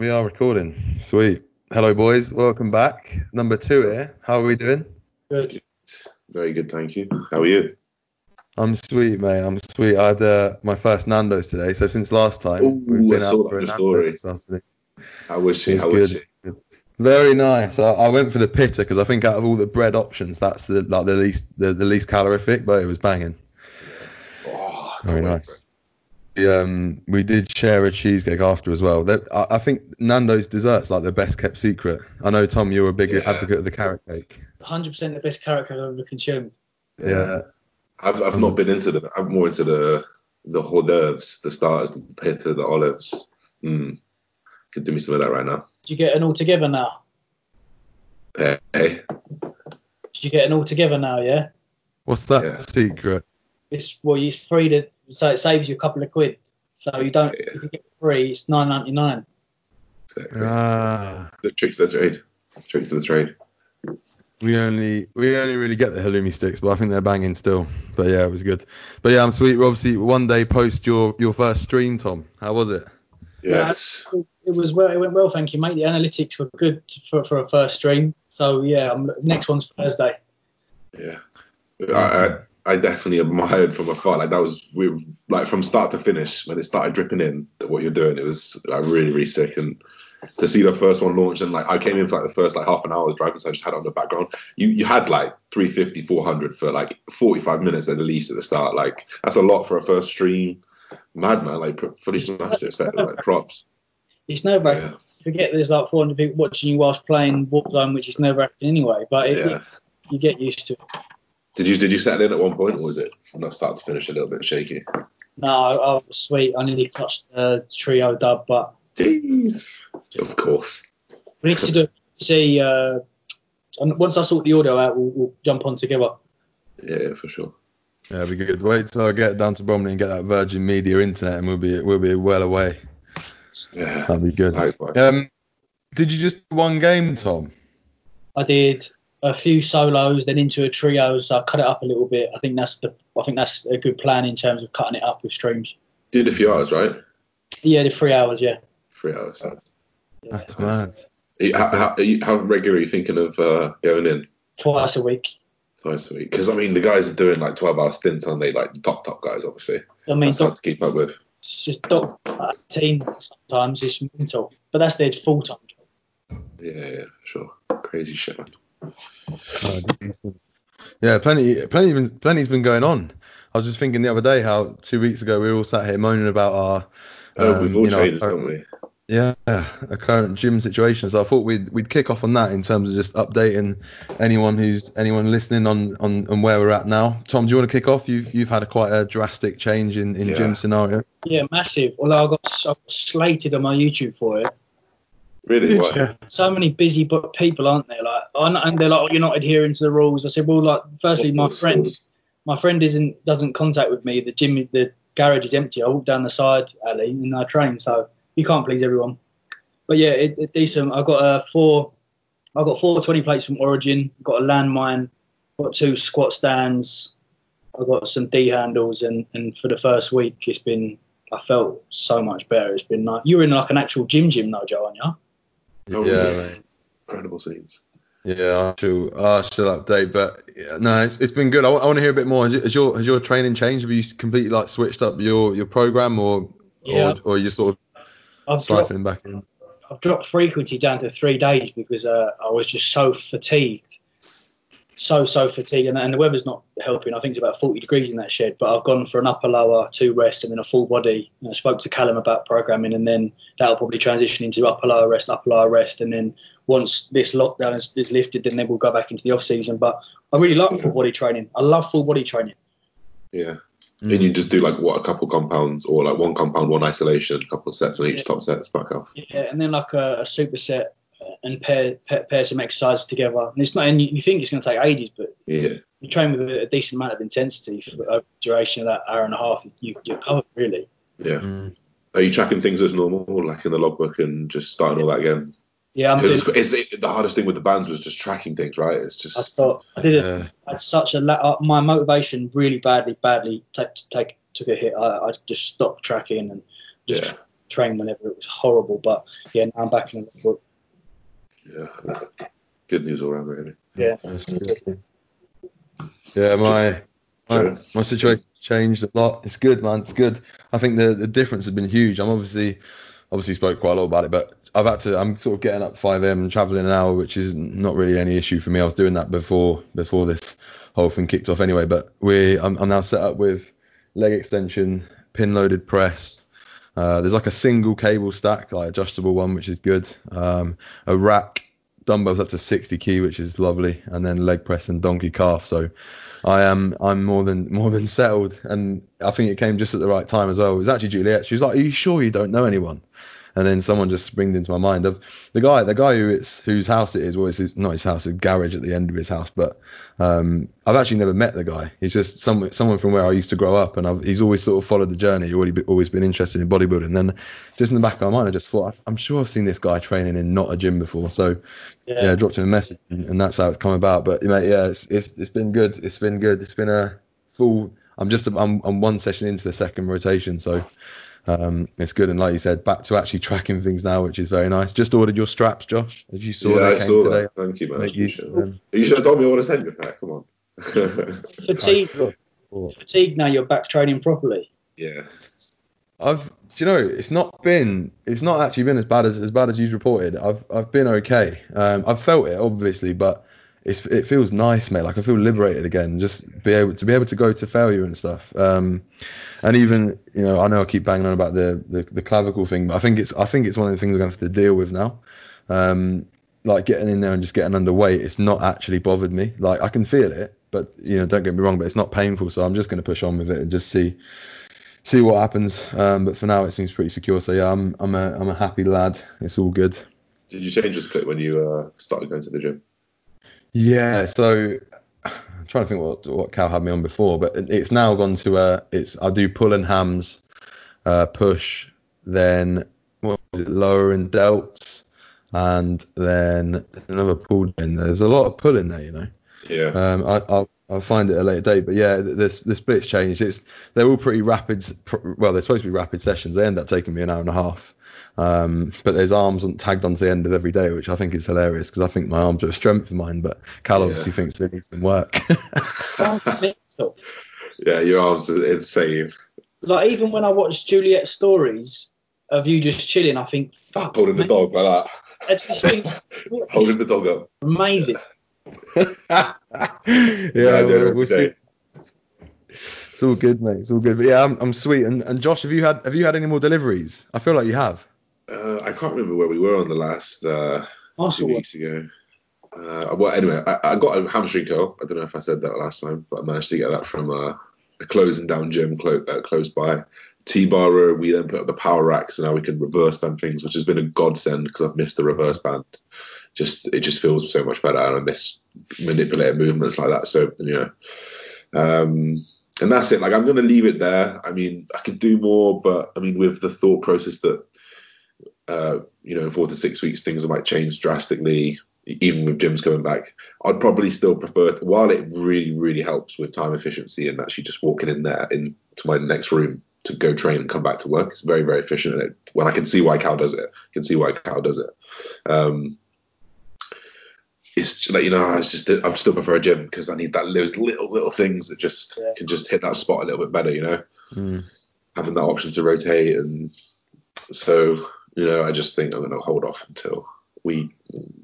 We are recording. Sweet. Hello, boys. Welcome back. Number two here. How are we doing? Good. Very good, thank you. How are you? I'm sweet, mate. I'm sweet. I had uh, my first Nando's today. So since last time, Ooh, we've been I out for a Nando's story. this. How was she? It was How was good. she? Very nice. I, I went for the pitta because I think out of all the bread options, that's the like the least the, the least calorific, but it was banging. Oh, Very nice. We, um, we did share a cheesecake after as well. That- I, I think Nando's desserts like the best kept secret. I know Tom, you're a big Yeah. advocate of the carrot cake. 100% the best carrot cake I've ever consumed. Yeah. I've I've not been into the. I'm more into the the hors d'oeuvres, the starters, the pita, the olives. Mm. Could do me some of that right now. Did you get an all together now? Hey, hey. Did you get an all together now? Yeah. What's that Yeah. secret? It's well, it's free to so it saves you a couple of quid. So you don't Yeah. if you get free, it's 9.99. Exactly. Ah. the tricks of the trade. Tricks of the trade. We only we only really get the halloumi sticks, but I think they're banging still. But yeah, it was good. But yeah, I'm sweet. We're obviously one day post your your first stream, Tom. How was it? Yes. It, it was well. It went well, thank you, mate. The analytics were good for, for a first stream. So yeah, I'm, next one's Thursday. Yeah. I, I I definitely admired from afar. Like that was we like from start to finish when it started dripping in that what you're doing. It was like really really sick and to see the first one launch and like I came in for like the first like half an hour I was driving so I just had it on the background. You you had like 350 400 for like 45 minutes at the least at the start. Like that's a lot for a first stream. Madman like fully smashed it. Like props. It's no brainer. Yeah. Forget there's like 400 people watching you whilst playing Warzone, which is never happening anyway. But it, Yeah. you get used to it. Did you did you settle in at one point or was it from the start to finish a little bit shaky? No, I, I was sweet. I nearly touched the trio dub, but Jeez. Of course. we need to do see. Uh, and once I sort the audio out, we'll, we'll jump on together. Yeah, for sure. Yeah, it'd be good. Wait till I get down to Bromley and get that Virgin Media internet, and we'll be we'll be well away. Yeah. That'd be good. Likewise. Um, did you just do one game, Tom? I did a few solos, then into a trio, so I cut it up a little bit. I think that's the. I think that's a good plan in terms of cutting it up with streams. Did a few hours, right? Yeah, the three hours. Yeah. Three hours. That's Nice. mad. How, how, you, how regular are you thinking of uh, going in Twice a week. twice a week? Because I mean, the guys are doing like 12 hour stints, aren't they? Like the top top guys, obviously. I mean, That's hard to keep up with. it's just dog team sometimes it's mental, but that's their full time job. Yeah, yeah, sure. Crazy shit, man. Oh. Yeah, plenty, plenty, been, plenty's been going on. I was just thinking the other day how two weeks ago we were all sat here moaning about our, Oh, um, we've all you know, changed, our- haven't we? yeah, a current gym situation. So I thought we'd we'd kick off on that in terms of just updating anyone who's anyone listening on on, on where we're at now. Tom, do you want to kick off? You've you've had a quite a drastic change in in Yeah. gym scenario. Yeah, massive. Although I got, I got slated on my YouTube for it. Really? What? Yeah. So many busy bu- people, aren't there? Like, and they're like, oh, you're not adhering to the rules. I said, well, like, firstly, my friend, rules? my friend isn't doesn't contact with me. The gym, the garage is empty. I walk down the side alley and I train. So you can't please everyone. But yeah, it, it decent. I got uh, four. I got four 20 plates from Origin. Got a landmine. Got two squat stands. I got some D handles, and and for the first week, it's been. I felt so much better. It's been like you were in like an actual gym gym though, Joe, aren't you? Oh, yeah, yeah. Incredible scenes. Yeah, I shall, I shall update. But yeah, no, it's, it's been good. I, want to hear a bit more. Has, has your has your training changed? Have you completely like switched up your, your program, or Yeah. or, or you sort of I've dropped, siphoning back in? I've dropped frequency down to three days because uh, I was just so fatigued, so so fatigued, and, and the weather's not helping. I think it's about 40 degrees in that shed, but I've gone for an upper lower, two rest, and then a full body. And I spoke to Callum about programming, and then that'll probably transition into upper lower rest, upper lower rest, and then once this lockdown is, is lifted, then we'll go back into the off season. But I really like full body training. I love full body training. Yeah. Mm. And you just do like what a couple compounds or like one compound, one isolation, a couple of sets on each Yeah. top sets back off. Yeah, and then like a, a superset and pair, pair pair some exercises together. And it's not, and you, you think it's going to take ages, but Yeah. you train with a, a decent amount of intensity for the duration of that hour and a half. You, you're covered really. Yeah. Mm. Are you tracking things as normal, like in the logbook and just starting all that again? Yeah, I'm doing, Because it's, it, the hardest thing with the bands was just tracking things, right? It's just. I thought I did it. Yeah. I had such a la- uh, my motivation really badly, badly take, take took a hit. I, I just stopped tracking and just Yeah. train whenever it was horrible. But yeah, now I'm back in the book. Yeah, good news all around, really. Yeah. Yeah, my my, Sure. my situation changed a lot. It's good, man. It's good. I think the the difference has been huge. I'm obviously obviously spoke quite a lot about it, but I've had to. I'm sort of getting up 5 a.m. and traveling an hour, which is not really any issue for me. I was doing that before before this whole thing kicked off anyway. But we I'm, I'm now set up with leg extension, pin loaded press. Uh, there's like a single cable stack, like adjustable one, which is good. Um, a rack, dumbbells up to 60 key, which is lovely, and then leg press and donkey calf. So I am I'm more than more than settled, and I think it came just at the right time as well. It was actually Juliet. She was like, "Are you sure you don't know anyone?" And then someone just springed into my mind of the guy, the guy who it's whose house it is. Well, it's his, not his house, a garage at the end of his house. But um, I've actually never met the guy. He's just someone someone from where I used to grow up, and I've, he's always sort of followed the journey. Already always been interested in bodybuilding. And then just in the back of my mind, I just thought I'm sure I've seen this guy training in not a gym before. So yeah, Yeah. I dropped him a message, and, and that's how it's come about. But mate, yeah, it's, it's it's been good. It's been good. It's been a full. I'm just I'm, I'm one session into the second rotation, so um, it's good. And like you said, back to actually tracking things now, which is very nice. Just ordered your straps, Josh, as you saw yeah, they I came saw today. that. Thank you, man. Make use Appreciate of it. them. You should have told me I want to send you a pack. Come on. Fatigue, fatigue. Now you're back training properly. yeah. I've, do you know, it's not been, it's not actually been as bad as as bad as you've reported. I've I've been okay. Um, I've felt it obviously, but it's it feels nice, mate. Like I feel liberated again. Just be able to be able to go to failure and stuff. Um, and even you know, I know I keep banging on about the, the the clavicle thing, but I think it's I think it's one of the things we're going to have to deal with now. Um, like getting in there and just getting underweight, it's not actually bothered me. Like I can feel it, but you know, don't get me wrong, but it's not painful. So I'm just going to push on with it and just see see what happens. Um, but for now, it seems pretty secure. So yeah, I'm I'm a I'm a happy lad. It's all good. Did you change this clip when you uh, started going to the gym? Yeah. So I'm trying to think what what Cal had me on before, but it's now gone to uh it's I do pull and hams, uh, push, then what was it lower and delts, and then another pull. In there's a lot of pull in there, you know. Yeah. Um, I, I'll, I'll find it at a later date, but yeah, this the, the split's changed. It's they're all pretty rapid. pr- Well, they're supposed to be rapid sessions. They end up taking me an hour and a half. Um, but there's arms on, tagged onto the end of every day, which I think is hilarious because I think my arms are a strength of mine, but Cal Yeah. obviously thinks they need some work. Yeah, your arms are insane. Like even when I watch Juliet's stories of you just chilling, I think, fuck, Holding the dog like that. It's just think, Holding the dog up. amazing. yeah, I do it we'll, we'll see. It's all good, mate. It's all good. But yeah, I'm, I'm sweet. And, and Josh, have you had have you had any more deliveries? I feel like you have. Uh, I can't remember where we were on the last uh, two weeks ago. Uh, well, anyway, I, I got a hamstring curl. I don't know if I said that last time, but I managed to get that from uh, a closing down gym clo- uh, close by. T-bar row, we then put up the power rack, so now we can reverse band things, which has been a godsend because I've missed the reverse band. Just it just feels so much better, and I miss manipulating movements like that. So you know, um, and that's it. Like I'm going to leave it there. I mean, I could do more, but I mean, with the thought process that uh, you know, in four to six weeks, things might change drastically, even with gyms coming back. I'd probably still prefer, while it really, really helps with time efficiency and actually just walking in there into my next room to go train and come back to work. It's very, very efficient. And it, well, I can see why Cal does it. I can see why Cal does it. Um, it's like you know, I just I still prefer a gym because I need that those little little things that just Yeah. can just hit that spot a little bit better. You know, Mm. having that option to rotate and so you know I just think I'm going to hold off until we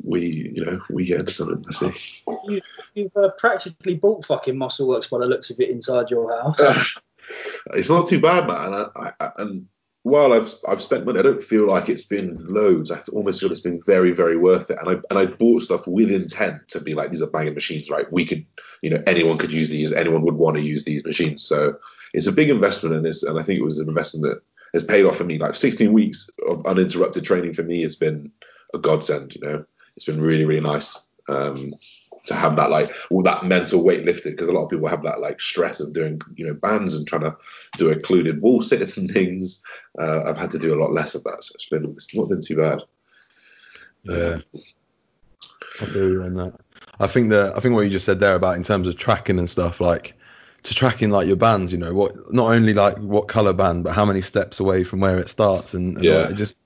we you know we get into something. Let's see. You, you've uh, practically bought fucking muscle works by the looks of it inside your house. it's not too bad, man. And, I, I, and while I've I've spent money, I don't feel like it's been loads. I almost feel it's been very very worth it. And I and I bought stuff with intent to be like these are banging machines, right? We could you know anyone could use these. Anyone would want to use these machines. So it's a big investment in this, and I think it was an investment that has paid off for me. Like 16 weeks of uninterrupted training for me has been a godsend. You know, it's been really really nice. Um, to have that like all that mental weight lifted because a lot of people have that like stress of doing you know bands and trying to do occluded wall sits and things. Uh, I've had to do a lot less of that, so it's been it's not been too bad. Yeah. I feel you on that. I think that I think what you just said there about in terms of tracking and stuff, like to tracking like your bands. You know what not only like what color band, but how many steps away from where it starts, and, and Yeah. it just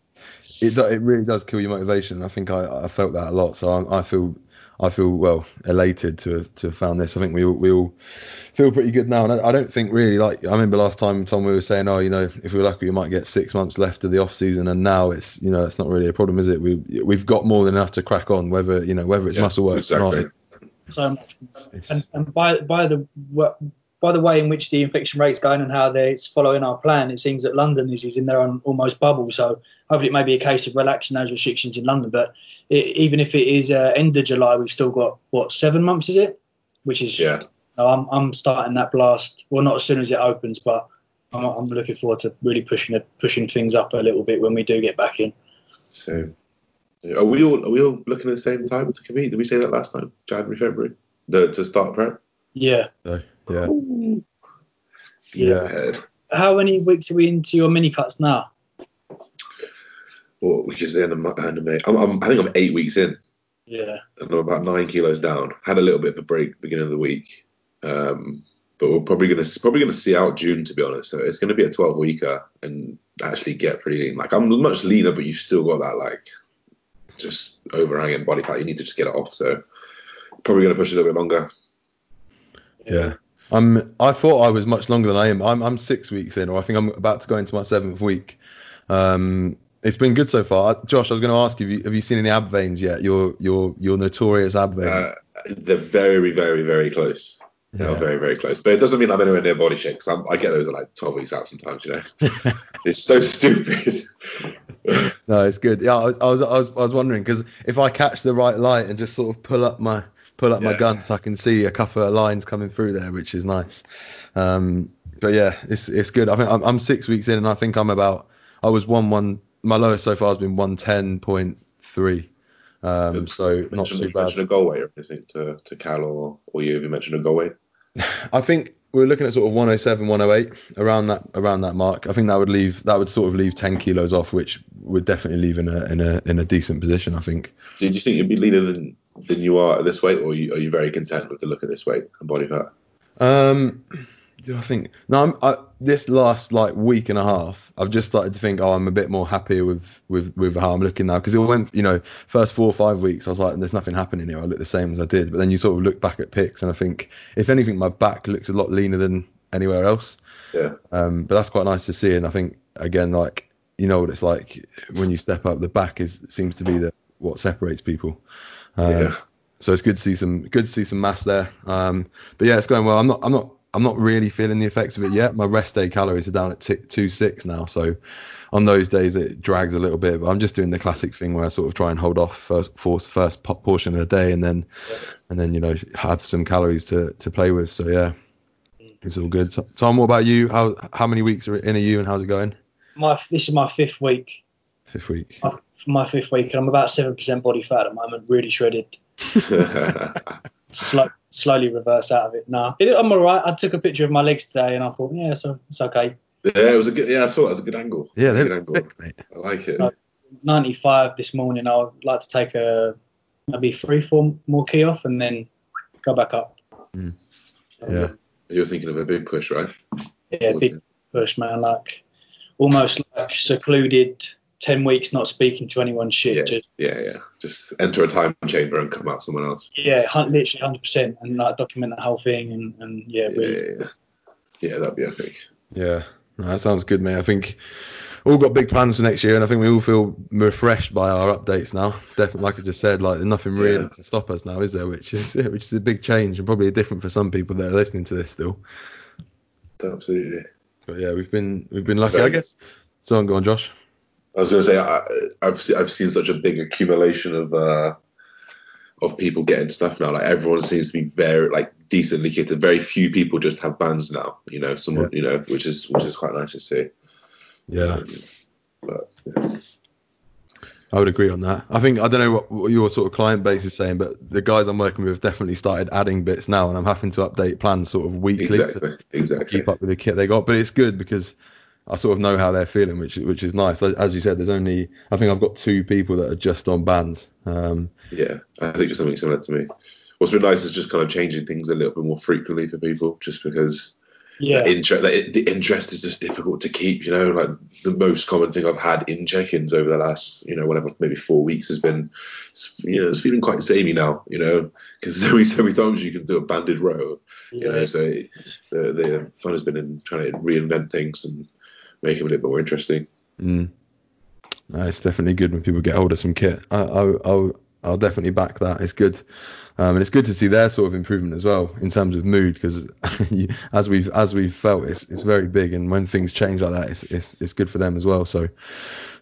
it it really does kill your motivation. I think I, I felt that a lot, so I, I feel I feel well elated to have, to have found this. I think we all, we all feel pretty good now, and I, I don't think really like I remember last time Tom we were saying, oh, you know, if we're lucky, we might get six months left of the off season, and now it's you know it's not really a problem, is it? We we've got more than enough to crack on, whether you know whether it's Yeah, muscle work exactly. or not. so And, and by by the wa- by the way in which the infection rate's going and how they, it's following our plan, it seems that London is, is in their own almost bubble. So hopefully it may be a case of relaxing those restrictions in London. But it, even if it is uh, end of July, we've still got what seven months is it? Which is Yeah. no, I'm I'm starting that blast. Well, not as soon as it opens, but I'm, I'm looking forward to really pushing pushing things up a little bit when we do get back in. So, are we all are we all looking at the same time to compete? Did we say that last time? January, February, the, to start prep. Yeah. So, yeah. Yeah. Ahead. How many weeks are we into your mini cuts now? Well, which is the end of, my, end of May. I'm, I'm, I think I'm eight weeks in, Yeah. and I'm about nine kilos down. Had a little bit of a break beginning of the week, um, but we're probably gonna probably gonna see out June to be honest. So it's gonna be a 12 weeker and actually get pretty lean. Like I'm much leaner, but you've still got that like just overhanging body fat. You need to just get it off. So probably gonna push it a little bit longer. Yeah. I'm. I thought I was much longer than I am. I'm. I'm six weeks in, or I think I'm about to go into my seventh week. Um, it's been good so far. Uh, Josh, I was going to ask you, have you, seen any ab veins yet? Your your your notorious ab veins. Uh, they're very, very, very close. They're very, very close. But it doesn't mean I'm anywhere near body shape because I get those at like 12 weeks out sometimes. You know, it's so stupid. No, it's good. Yeah, I was I was I was, I was wondering because if I catch the right light and just sort of pull up my pull up my Yeah. guns, I can see a couple of lines coming through there, which is nice. Um, but yeah, it's it's good. I think I'm, I'm six weeks in, and I think I'm about. I was one one. My lowest so far has been one ten point three. Um, so not too bad. mentioned a goal weight or anything to, to Cal or, or you? Have you mentioned a goal weight? I think we're looking at sort of 107, 108 around that around that mark. I think that would leave that would sort of leave 10 kilos off, which would definitely leave in a in a in a decent position. I think. Did you think you'd be leaner than than you are at this weight, or are you, are you very content with the look of this weight and body fat? Um, do I think no? I'm, I, this last like week and a half, I've just started to think, oh, I'm a bit more happier with with with how I'm looking now because it went, you know, first four or five weeks, I was like, there's nothing happening here. I look the same as I did, but then you sort of look back at pics and I think, if anything, my back looks a lot leaner than anywhere else. Yeah. Um, but that's quite nice to see, and I think again, like you know what it's like when you step up, the back is seems to be the what separates people. Um, Yeah. So it's good to see some good to see some mass there. Um, but yeah, it's going well. I'm not I'm not I'm not really feeling the effects of it yet. My rest day calories are down at t- two six now, so on those days it drags a little bit. But I'm just doing the classic thing where I sort of try and hold off first for first portion of the day, and then and then you know have some calories to to play with. So yeah, it's all good. Tom, what about you? How how many weeks are in are you, and how's it going? My this is my fifth week. Fifth week. My, my fifth week, and I'm about seven percent body fat at the moment. Really shredded. Slow, slowly reverse out of it. Nah, it, I'm alright. I took a picture of my legs today, and I thought, yeah, so it's okay. yeah, it was a good. Yeah, I saw it as a good angle. Yeah, good they're angle. thick, mate. I like it. So- 95 this morning. I would like to take a maybe three, four more key off, and then go back up. Hmm. Yeah. You're thinking of a big push, right? Yeah, big push, man. Like almost like secluded. Ten weeks not speaking to anyone. Shit. Yeah. Just Yeah, yeah. Just enter a time chamber and come out someone else. yeah, hun- literally hundred percent, and like document the whole thing, and and yeah, Yeah, yeah, yeah. Yeah, that'd be epic. Yeah, no, that sounds good, mate. I think all got big plans for next year, and I think we all feel refreshed by our updates now. Definitely, like I just said, like there's nothing really Yeah. to stop us now, is there? Which is which is a big change, and probably different for some people that are listening to this still. Absolutely. But yeah, we've been we've been lucky, Very I guess. So on, go on, Josh. I was going to say I, I've se- I've seen such a big accumulation of uh, of people getting stuff now. Like everyone seems to be very like decently kitted. Very few people just have bands now. You know, someone you know, which is which is quite nice to see. Yeah, Um, but yeah. I would agree on that. I think I don't know what, what your sort of client base is saying, but the guys I'm working with have definitely started adding bits now, and I'm having to update plans sort of weekly to- exactly, to keep up with the kit they got. But it's good because I sort of know how they're feeling, which which is nice. As you said, there's only I think I've got two people that are just on bands. Um, Yeah, I think it's something similar to me. what's been nice is just kind of changing things a little bit more frequently for people, just because Yeah. the, interest, like, the interest is just difficult to keep. You know, like the most common thing I've had in check-ins over the last, you know, whatever, maybe four weeks has been, you know, it's feeling quite samey now. You know, because so many, so many times you can do a banded row. You know, so the, the fun has been in trying to reinvent things and make them a little bit more interesting. Mm. No, it's definitely good when people get hold of some kit. I, I, I'll, I'll definitely back that. It's good, um, and it's good to see their sort of improvement as well in terms of mood because as we've as we've felt, it's it's very big, and when things change like that, it's it's, it's good for them as well. So,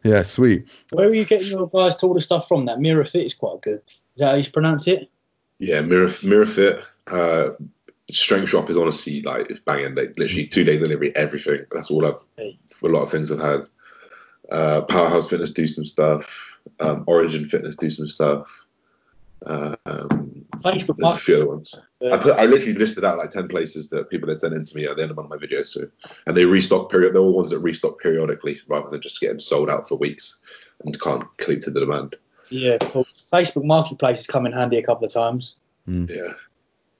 yeah, sweet. Where are you getting your guys to order stuff from? That Mirafit is quite good. Is that how you pronounce it? Yeah, Mirror Mirafit. Uh, Strength Shop is honestly like it's banging. They literally two day delivery, everything. That's all I've. Hey. A lot of things I've had. Uh, Powerhouse Fitness do some stuff. Um, Origin Fitness do some stuff. Uh, um, Facebook there's a few other ones. I put I literally listed out like ten places that people had sent in to me at the end of one of my videos. So and they restock period. They're all ones that restock periodically rather than just getting sold out for weeks and can't clear to the demand. Yeah, cool. Facebook Marketplace has come in handy a couple of times. Yeah.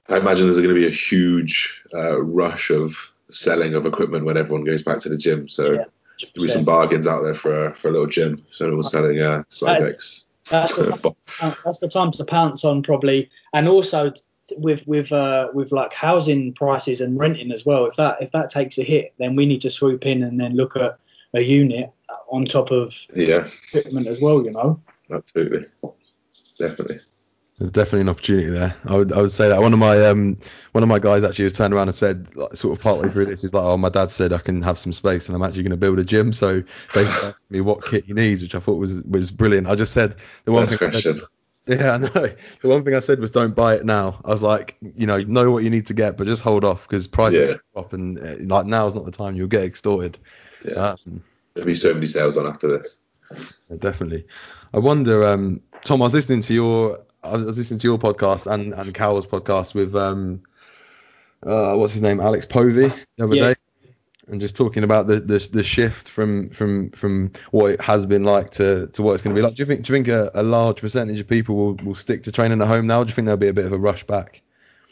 I imagine there's going to be a huge uh, rush of selling of equipment when everyone goes back to the gym. So Yeah, there'll be some bargains out there for a, for a little gym. So everyone's selling uh, Cybex. That's the, time, that's the time to pounce on probably, and also with with uh, with like housing prices and renting as well. If that if that takes a hit, then we need to swoop in and then look at a unit on top of yeah, equipment as well. You know. absolutely. Definitely. There's definitely an opportunity there. I would I would say that one of my um one of my guys actually has turned around and said like, sort of partly through this is like oh my dad said I can have some space and I'm actually going to build a gym so basically asked me what kit he needs which I thought was was brilliant. I just said the one thing said- yeah I know the one thing I said was don't buy it now. I was like you know know what you need to get but just hold off because prices Yeah. drop and uh, like is not the time you'll get extorted. Yeah. Um, There'll be so many sales on after this. Definitely. I wonder, um, Tom. I was listening to your, I was listening to your podcast and and Cal's podcast with um, uh, what's his name, Alex Povey the other Yeah. day, and just talking about the, the the shift from from from what it has been like to to what it's going to be like. Do you think do you think a, a large percentage of people will, will stick to training at home now? Do you think there'll be a bit of a rush back?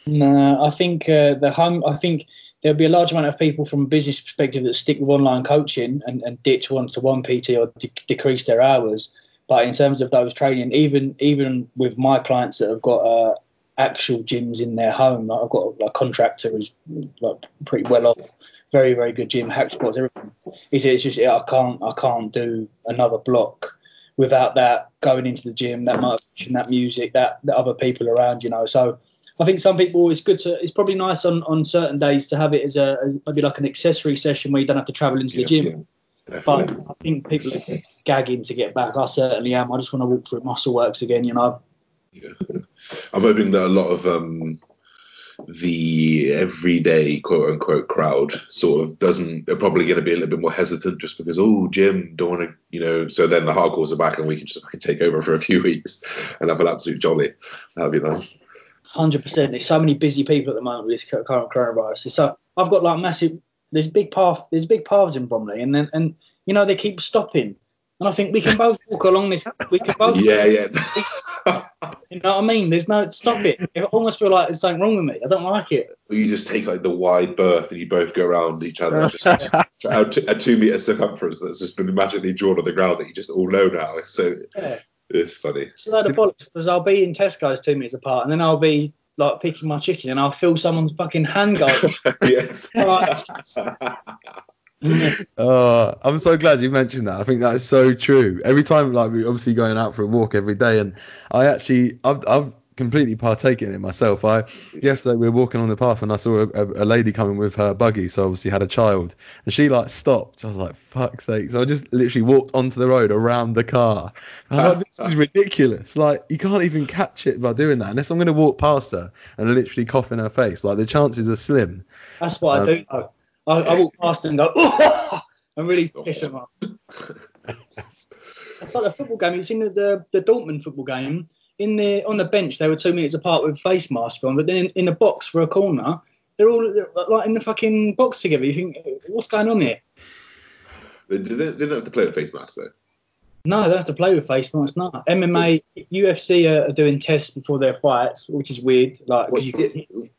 No, I think uh, the home. I think there'll be a large amount of people from a business perspective that stick with online coaching and, and ditch one to one PT or de- decrease their hours. But in terms of those training, even even with my clients that have got uh, actual gyms in their home, like I've got a, a contractor who's like pretty well off, very very good gym, hack squats, everything. He said it's just I can't I can't do another block without that going into the gym, that motivation, that music, that the other people around, you know. So I think some people it's good to it's probably nice on, on certain days to have it as a as maybe like an accessory session where you don't have to travel into the Yeah, gym. Yeah, But. I think people are gagging to get back. I certainly am. I just want to walk through muscle works again, you know. Yeah. I'm hoping that a lot of um, the everyday quote unquote crowd sort of doesn't are probably going to be a little bit more hesitant just because oh gym don't want to you know so then the hardcores are back and we can just take over for a few weeks and have an absolute jolly that'd be nice Hundred percent. There's so many busy people at the moment with this current coronavirus. So I've got like massive. There's big path. There's big paths in Bromley, and then and you know they keep stopping. And I think we can both walk along this. We can both. yeah yeah You know what I mean? There's no stop it. I almost feel like there's something wrong with me. I don't like it. You just take like the wide berth and you both go around each other just a, two, a two meter circumference that's just been magically drawn on the ground that you just all know now it's so Yeah. it's funny It's a load of bollocks because I'll be in Tesco's two meters apart, and then I'll be like picking my chicken, and I'll feel someone's fucking hand go. yes. Oh, I'm so glad you mentioned that. I think that is so true. Every time, like we're obviously going out for a walk every day, and I actually, I've, I've completely partaken in it myself. I yesterday we were walking on the path, and I saw a, a, a lady coming with her buggy, so obviously had a child, and she like stopped. I was like, fuck's sake! So I just literally walked onto the road around the car. I'm like, this is ridiculous. Like you can't even catch it by doing that unless I'm going to walk past her and literally cough in her face. Like the chances are slim. That's what I Um, do. Though. I, I walk past and go, oh, and really piss them off. It's like a football game. You've seen the, the the Dortmund football game. In the on the bench, they were two meters apart with face masks on, but then in, in the box for a corner, they're all they're like in the fucking box together. You think, what's going on here? they, they, they don't have to play with face masks though No, they don't have to play with face masks. No, MMA, UFC are, are doing tests before their fights, which is weird. Like, What you, you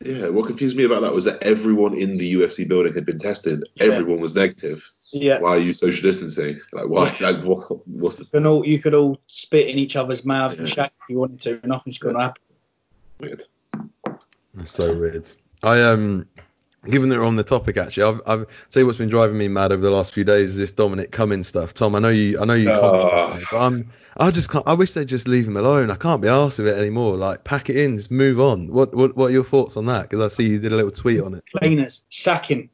Yeah, what confused me about that was that everyone in the UFC building had been tested. Yeah. Everyone was negative. Yeah, Why are you social distancing? Like, why? Like, what, what's the you can all you could all spit in each other's mouths and Yeah. shake if you wanted to. And nothing's going to happen. weird? That's so weird. I um, given that we're on the topic, actually, I've I've tell you what's been driving me mad over the last few days is this Dominic Cummings stuff. Tom, I know you, I know you, Oh. commented, but I'm, I just can't. I wish they'd just leave him alone. I can't be arsed with it anymore. Like, pack it in, just move on. What what what are your thoughts on that? Because I see you did a little tweet on it. Cleaners, sack him.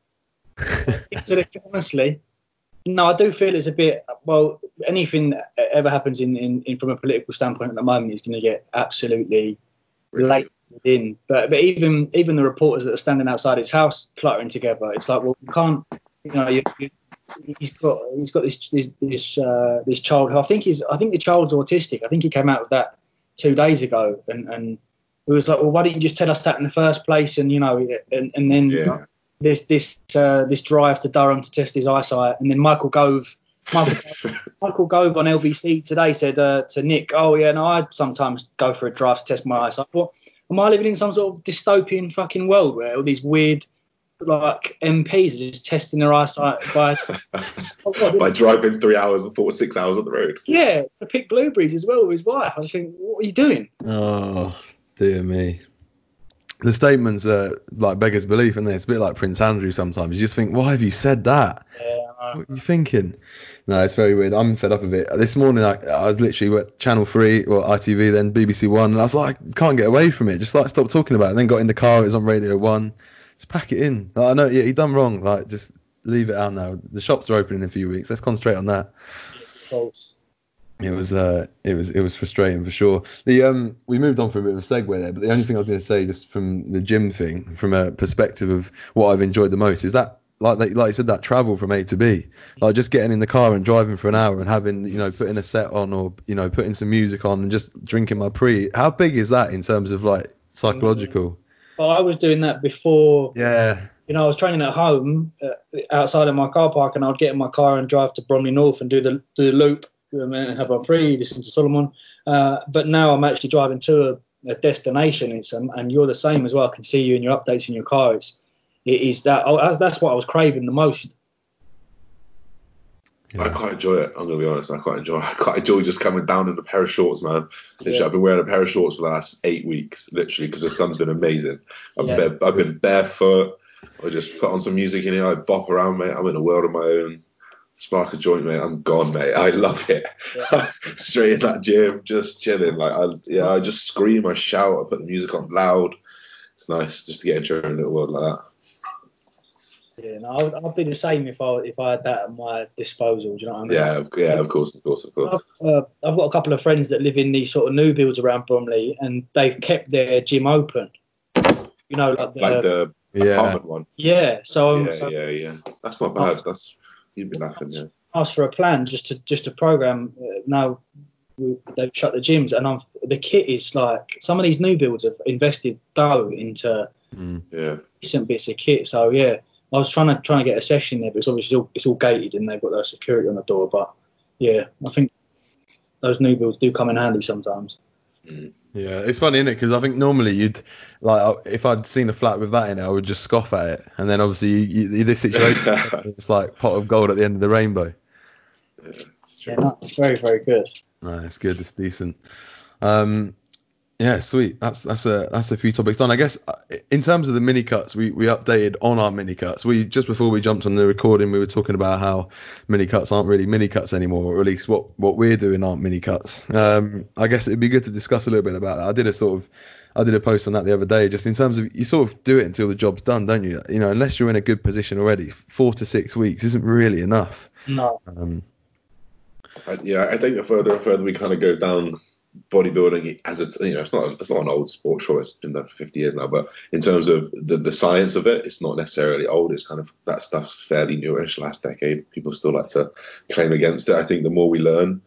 Honestly, no, I do feel it's a bit. Well, anything that ever happens in, in, in from a political standpoint at the moment is going to get absolutely related in. But but even even the reporters that are standing outside his house cluttering together, it's like, well, you can't. You know, you, you, he's got he's got this this this, uh, this child. who I think he's I think the child's autistic. I think he came out with that two days ago, and and it was like, well, why didn't you just tell us that in the first place? And you know, and and then Yeah. This this uh, this drive to Durham to test his eyesight, and then Michael Gove. Michael, Michael Gove on LBC today said uh, to Nick, "Oh yeah, no, I sometimes go for a drive to test my eyesight." What am I living in some sort of dystopian fucking world where all these weird like MPs are just testing their eyesight by Oh, By driving three hours and four or six hours on the road. yeah to pick blueberries as well with his wife? I just think, what are you doing? Oh dear me. The statements are like beggars belief, and it's a bit like Prince Andrew sometimes. You just think, why have you said that? Yeah, What are you thinking? No, it's very weird. I'm fed up of it. This morning, I, I was literally at Channel 3 or ITV, then BBC One, and I was like, I can't get away from it. Just like stop talking about it. And then got in the car, it was on Radio 1. Just pack it in. Like, I know, yeah, he done wrong. Like, just leave it out now. The shops are opening in a few weeks. Let's concentrate on that. False. It was uh it was it was frustrating for sure. The um we moved on from a bit of a segue there, but the only thing I was going to say just from the gym thing, from a perspective of what I've enjoyed the most, is that like like like you said that travel from A to B, like just getting in the car and driving for an hour and having you know putting a set on or you know putting some music on and just drinking my pre. How big is that in terms of like psychological? But I was doing that before Yeah. you know, I was training at home uh, outside of my car park, and I'd get in my car and drive to Bromley North and do the do the loop and have my pre, listen to Solomon. Uh, but now I'm actually driving to a, a destination. It's um, and you're the same as well. I can see you in your updates in your car. It's it is that oh, that's, that's what I was craving the most. I quite enjoy it. I'm gonna be honest. I quite enjoy. I quite enjoy just coming down in a pair of shorts, man. Literally, Yeah. I've been wearing a pair of shorts for the last eight weeks, literally, because the sun's been amazing. I've, Yeah. been, I've been barefoot. I just put on some music in here. I bop around, mate. I'm in a world of my own. Spark a joint, mate. I'm gone, mate. I love it. Straight in that gym, just chilling. Like, I, yeah, I just scream, I shout, I put the music on loud. It's nice just to get into your own little world like that. Yeah, no, I'd, I'd be the same if I if I had that at my disposal. Do you know what I mean? Yeah, of- yeah, of course, of course, of course. I've, uh, I've got a couple of friends that live in these sort of new builds around Bromley, and they've kept their gym open. You know, like the, Like the Yeah. apartment one. yeah. So, um, yeah, so yeah, yeah. That's not bad. That's you'd be laughing, yeah. asked for a plan just to just to program. Uh, now we, they've shut the gyms, and I'm, the kit is like some of these new builds have invested dough into Mm. Yeah. decent bits of kit. So yeah, I was trying to trying to get a session there, but it's obviously all, it's all gated and they've got their security on the door. But yeah, I think those new builds do come in handy sometimes. Yeah, it's funny, isn't it? Because I think normally you'd like uh, if I'd seen a flat with that in it, I would just scoff at it, and then obviously you, you, this situation, it's like pot of gold at the end of the rainbow. yeah, it's true. Yeah, no, it's very very good. No, it's good. It's decent. Um, yeah, sweet. That's that's a that's a few topics done. I guess uh, in terms of the mini cuts, we we updated on our mini cuts. We just before we jumped on the recording, we were talking about how mini cuts aren't really mini cuts anymore, or at least what what we're doing aren't mini cuts. Um, I guess it'd be good to discuss a little bit about that. I did a sort of I did a post on that the other day, just in terms of you sort of do it until the job's done, don't you? You know, unless you're in a good position already, four to six weeks isn't really enough. No, Um, I, yeah, I think the further and further we kind of go down bodybuilding as it's you know it's not it's not an old sport sure it's been done for 50 years now but in terms of the, the science of it it's not necessarily old it's kind of that stuff's fairly newish last decade people still like to claim against it. I think the more we learn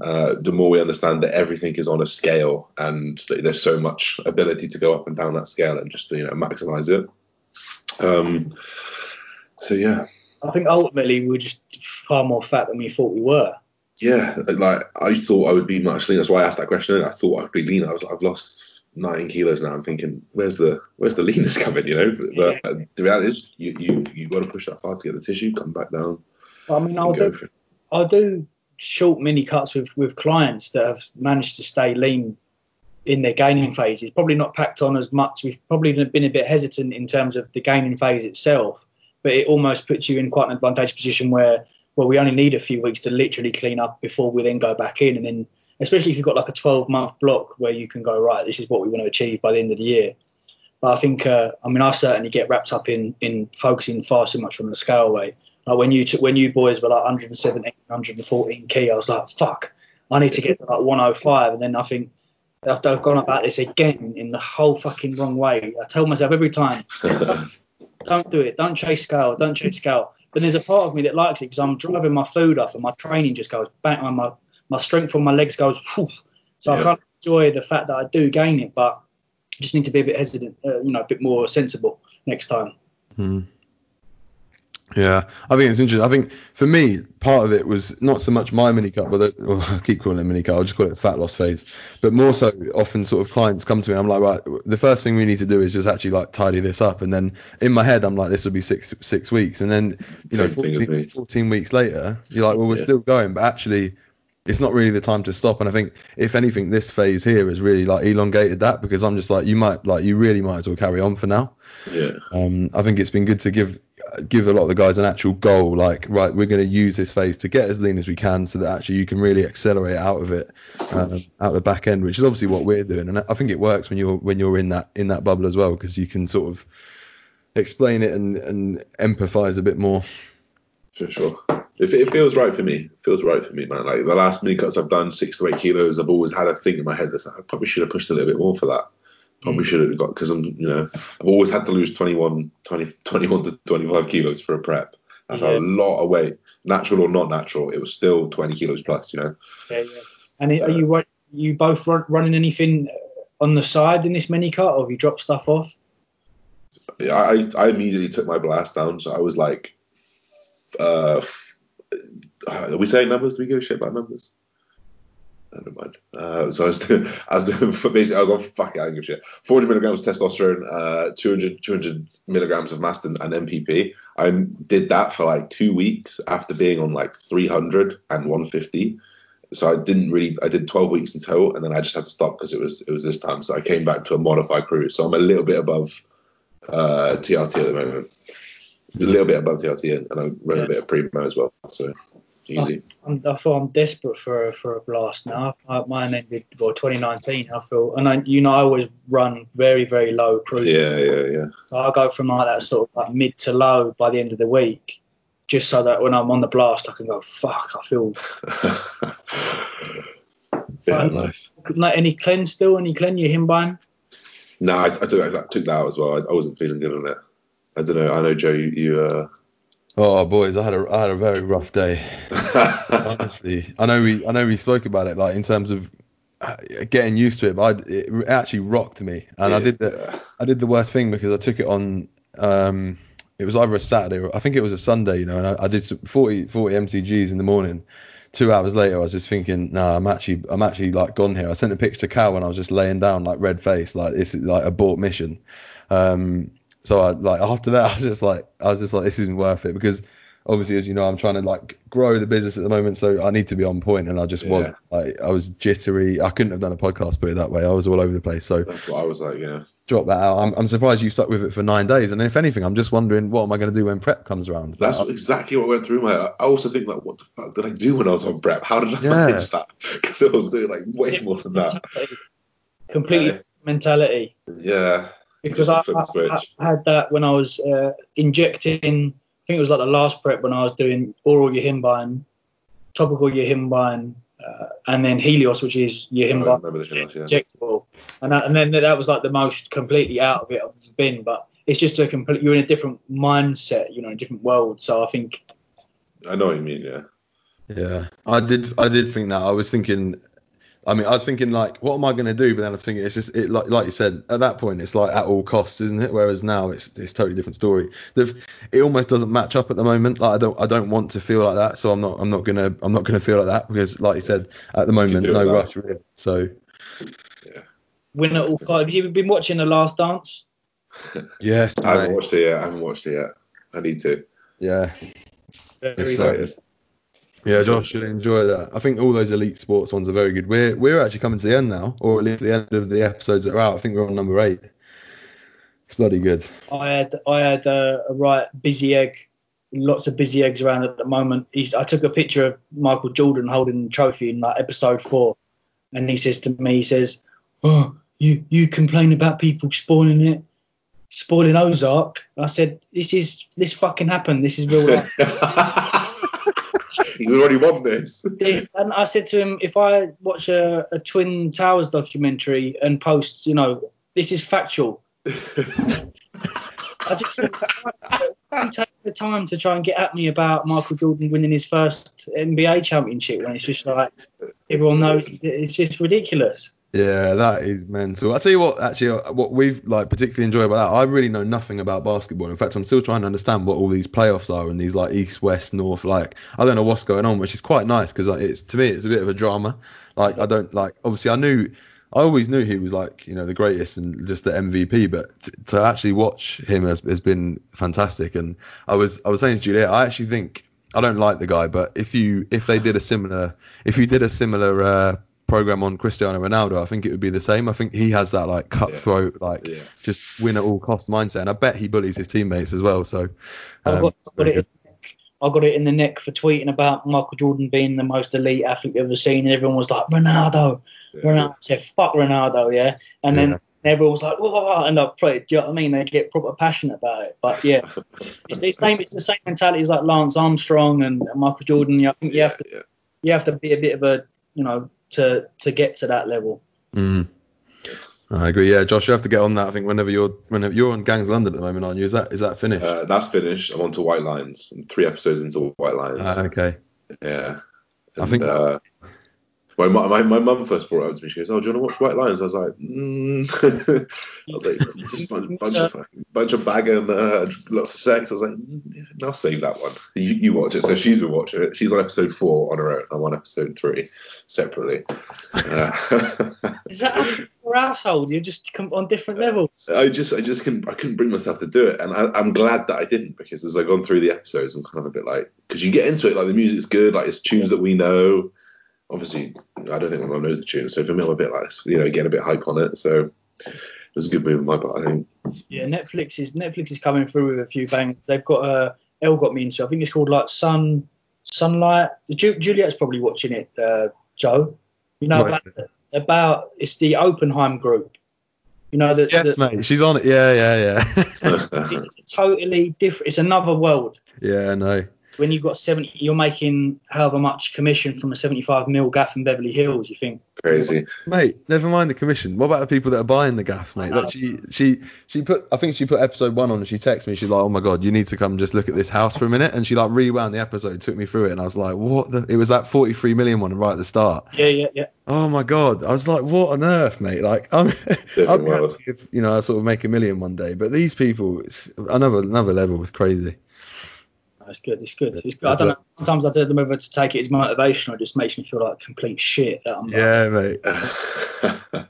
uh, the more we understand that everything is on a scale and there's so much ability to go up and down that scale and just you know maximize it. Um so yeah. I think ultimately we're just far more fat than we thought we were. Yeah, like I thought I would be much leaner. That's why I asked that question. I thought I would be leaner. I was, I've lost nine kilos now. I'm thinking, where's the where's the leanness coming? You know, but uh, the reality is, you you you got to push that far to get the tissue, come back down. I mean, I'll do I'll do short mini cuts with with clients that have managed to stay lean in their gaining phases. Probably not packed on as much. We've probably been a bit hesitant in terms of the gaining phase itself, but it almost puts you in quite an advantageous position where well, we only need a few weeks to literally clean up before we then go back in. And then, especially if you've got like a 12 month block where you can go, right, this is what we want to achieve by the end of the year. But I think, uh, I mean, I certainly get wrapped up in in focusing far too much on the scale weight. Like when you took, when you boys were like 117, 114 key, I was like, fuck, I need to get to like 105. And then I think after I've gone about this again in the whole fucking wrong way, I tell myself every time, don't do it, don't chase scale, don't chase scale. But there's a part of me that likes it because I'm driving my food up and my training just goes back, my my strength on my legs goes, whew. so yeah. I can't enjoy the fact that I do gain it, but I just need to be a bit hesitant, uh, you know, a bit more sensible next time. Hmm. Yeah, I think it's interesting. I think for me, part of it was not so much my mini cut, but well, I keep calling it mini cut. I'll just call it fat loss phase. But more so, often sort of clients come to me. And I'm like, right, the first thing we need to do is just actually like tidy this up. And then in my head, I'm like, this will be six six weeks. And then you know, 14, 14, weeks later, you're like, well, we're yeah. still going, but actually, it's not really the time to stop. And I think if anything, this phase here has really like elongated that because I'm just like, you might like, you really might as well carry on for now. Yeah. Um, I think it's been good to give give a lot of the guys an actual goal, like right, we're going to use this phase to get as lean as we can, so that actually you can really accelerate out of it, um, out the back end, which is obviously what we're doing, and I think it works when you're when you're in that in that bubble as well, because you can sort of explain it and and empathize a bit more. For sure. It, it feels right for me. It feels right for me, man. Like the last mini cuts I've done, six to eight kilos, I've always had a thing in my head that I probably should have pushed a little bit more for that. Probably mm. should have got because I'm, you know, I've always had to lose 21, 20, 21 to 25 kilos for a prep. That's yeah. a lot of weight, natural or not natural. It was still 20 kilos plus, you know. Yeah, yeah. And so, are you you both running anything on the side in this mini cut, or have you dropped stuff off? Yeah, I I immediately took my blast down, so I was like, uh, are we saying numbers? Do we give a shit about numbers? Never mind. Uh, so I was doing, I was doing, basically, I was on fuck it, I don't give a shit. 400 milligrams of testosterone, uh, 200, 200 milligrams of Mastin and NPP. I did that for like two weeks after being on like 300 and 150. So I didn't really, I did 12 weeks in total, and then I just had to stop because it was it was this time. So I came back to a modified cruise. So I'm a little bit above uh, TRT at the moment, a little bit above TRT, and, and I'm running yeah. a bit of primo as well. So Easy. I, I feel I'm desperate for a, for a blast now. I, mine ended well 2019. I feel, and I, you know, I always run very very low cruise. Yeah, yeah, yeah. So I go from like that sort of like mid to low by the end of the week, just so that when I'm on the blast, I can go fuck. I feel. yeah, um, nice. Like any cleanse still? Any cleanse? Yohimbine? No, I, I, took, I took that out as well. I, I wasn't feeling good on it. I don't know. I know Joe. You, you uh, Oh boys, I had a I had a very rough day. Honestly, I know we I know we spoke about it like in terms of uh, getting used to it, but I, it actually rocked me, and yeah. I did the I did the worst thing because I took it on. Um, it was either a Saturday or I think it was a Sunday, you know, and I, I did 40 40 mcgs in the morning. Two hours later, I was just thinking, nah, I'm actually I'm actually like gone here. I sent a picture to Cal when I was just laying down like red face, like this is like abort mission. Um, so I like after that, I was just like, I was just like, this isn't worth it because obviously, as you know, I'm trying to like grow the business at the moment, so I need to be on point, and I just yeah. wasn't. Like I was jittery. I couldn't have done a podcast put it that way. I was all over the place. So that's what I was like. Yeah. Drop that out. I'm, I'm surprised you stuck with it for nine days. And if anything, I'm just wondering what am I going to do when prep comes around. That's but exactly what went through my. head. I also think like, what the fuck did I do when I was on prep? How did I yeah. manage that? Because I was doing like way more than that. Completely mentality. Yeah because I, I, I, had that when I was uh, injecting. I think it was like the last prep when I was doing oral yohimbine, topical yohimbine, uh, and then Helios, which is yohimbine injectable. And, that, and then that was like the most completely out of it I've been. But it's just a complete. You're in a different mindset, you know, a different world. So I think. I know what you mean. Yeah. Yeah, I did. I did think that. I was thinking I mean, I was thinking like, what am I going to do? But then I was thinking it's just it like like you said at that point it's like at all costs, isn't it? Whereas now it's it's a totally different story. The, it almost doesn't match up at the moment. Like I don't I don't want to feel like that, so I'm not I'm not gonna I'm not gonna feel like that because like you said at the moment no that. rush really. So yeah. Winner all five. Have you been watching The Last Dance? yes, I haven't mate. watched it yet. I haven't watched it yet. I need to. yeah. Very It's good. Yeah, Josh should enjoy that. I think all those elite sports ones are very good. We're we're actually coming to the end now, or at least the end of the episodes that are out. I think we're on number eight. It's bloody good. I had I had a, a right busy egg, lots of busy eggs around at the moment. He's, I took a picture of Michael Jordan holding the trophy in like episode four, and he says to me, he says, "Oh, you you complain about people spoiling it, spoiling Ozark." I said, "This is this fucking happened. This is real life." He's already won this. and I said to him, if I watch a, a Twin Towers documentary and post, you know, this is factual. I just you take the time to try and get at me about Michael Jordan winning his first NBA championship when it's just like everyone knows it's just ridiculous. Yeah, that is mental. I'll tell you what, actually, uh, what we've like particularly enjoyed about that, I really know nothing about basketball. In fact, I'm still trying to understand what all these playoffs are and these like east, west, north. Like, I don't know what's going on, which is quite nice because like, it's to me it's a bit of a drama. Like, I don't like. Obviously, I knew, I always knew he was like you know the greatest and just the MVP, but t- to actually watch him has, has been fantastic. And I was I was saying to Juliet, I actually think I don't like the guy, but if you if they did a similar if you did a similar uh, program on Cristiano Ronaldo, I think it would be the same. I think he has that like cutthroat, like Yeah. just win at all cost mindset, and I bet he bullies his teammates as well. So I um, got, it's got very it. I got it in the neck for tweeting about Michael Jordan being the most elite athlete you've ever seen, and everyone was like, Ronaldo, Ronaldo. I said, fuck Ronaldo, yeah. And Yeah. then everyone was like, whoa, and I played. Do you know what I mean? They get proper passionate about it. But yeah, it's the same. It's the same mentality as like Lance Armstrong and Michael Jordan. You know, I think you have to yeah. you have to be a bit of a you know to to get to that level. Mm. I agree. Yeah, Josh, you have to get on that. I think whenever you're whenever you're on Gangs London at the moment, aren't you? Is that is that finished? Uh, that's finished. I'm on to White Lines. I'm three episodes into White Lines. Ah, okay. yeah. I think- uh, my my my mum first brought it up to me. She goes, "Oh, do you want to watch White Lines?" I was like, mm. I was like, just a bunch of bunch of bag and uh, lots of sex. I was like, mm, I'll save that one. You, you watch it. So she's been watching it. She's on episode four on her own. I'm on episode three separately. Uh, Is that your household? You're just on different levels. I just, I just couldn't, I couldn't bring myself to do it, and I, I'm glad that I didn't because as I've gone through the episodes, I'm kind of a bit like, because you get into it, like the music's good, like it's tunes that we know. Obviously, I don't think anyone knows the tune, so for me, I'm a bit like, you know, getting a bit hype on it. So it was a good move on my part, I think. Yeah, Netflix is Netflix is coming through with a few bangs. They've got a Elle got me into. I think it's called like Sun Sunlight. Ju- Juliet's probably watching it. Uh, Joe, you know Right. about, about it's the Oppenheim group. You know that Yes, that- mate. She's on it. Yeah, yeah, yeah. it's a totally different. It's another world. yeah, no. When you've got 70, you're making however much commission from a 75 mil gaff in Beverly Hills. You think Crazy. Mate, never mind the commission. What about the people that are buying the gaff, mate? That uh-huh. she she she put I think she put episode one on and she texted me, she's like, Oh my god, you need to come just look at this house for a minute and she like rewound the episode, took me through it and I was like, What the it was that forty three million one right at the start. Yeah, yeah, yeah. Oh my god. I was like, What on earth, mate? Like I'm I'm if you know I sort of make a million one day. But these people it's another another level with crazy. It's good. It's good. It's good. I don't know. Sometimes I don't know whether to take it as motivation or it just makes me feel like complete shit. That I'm like, Yeah, mate.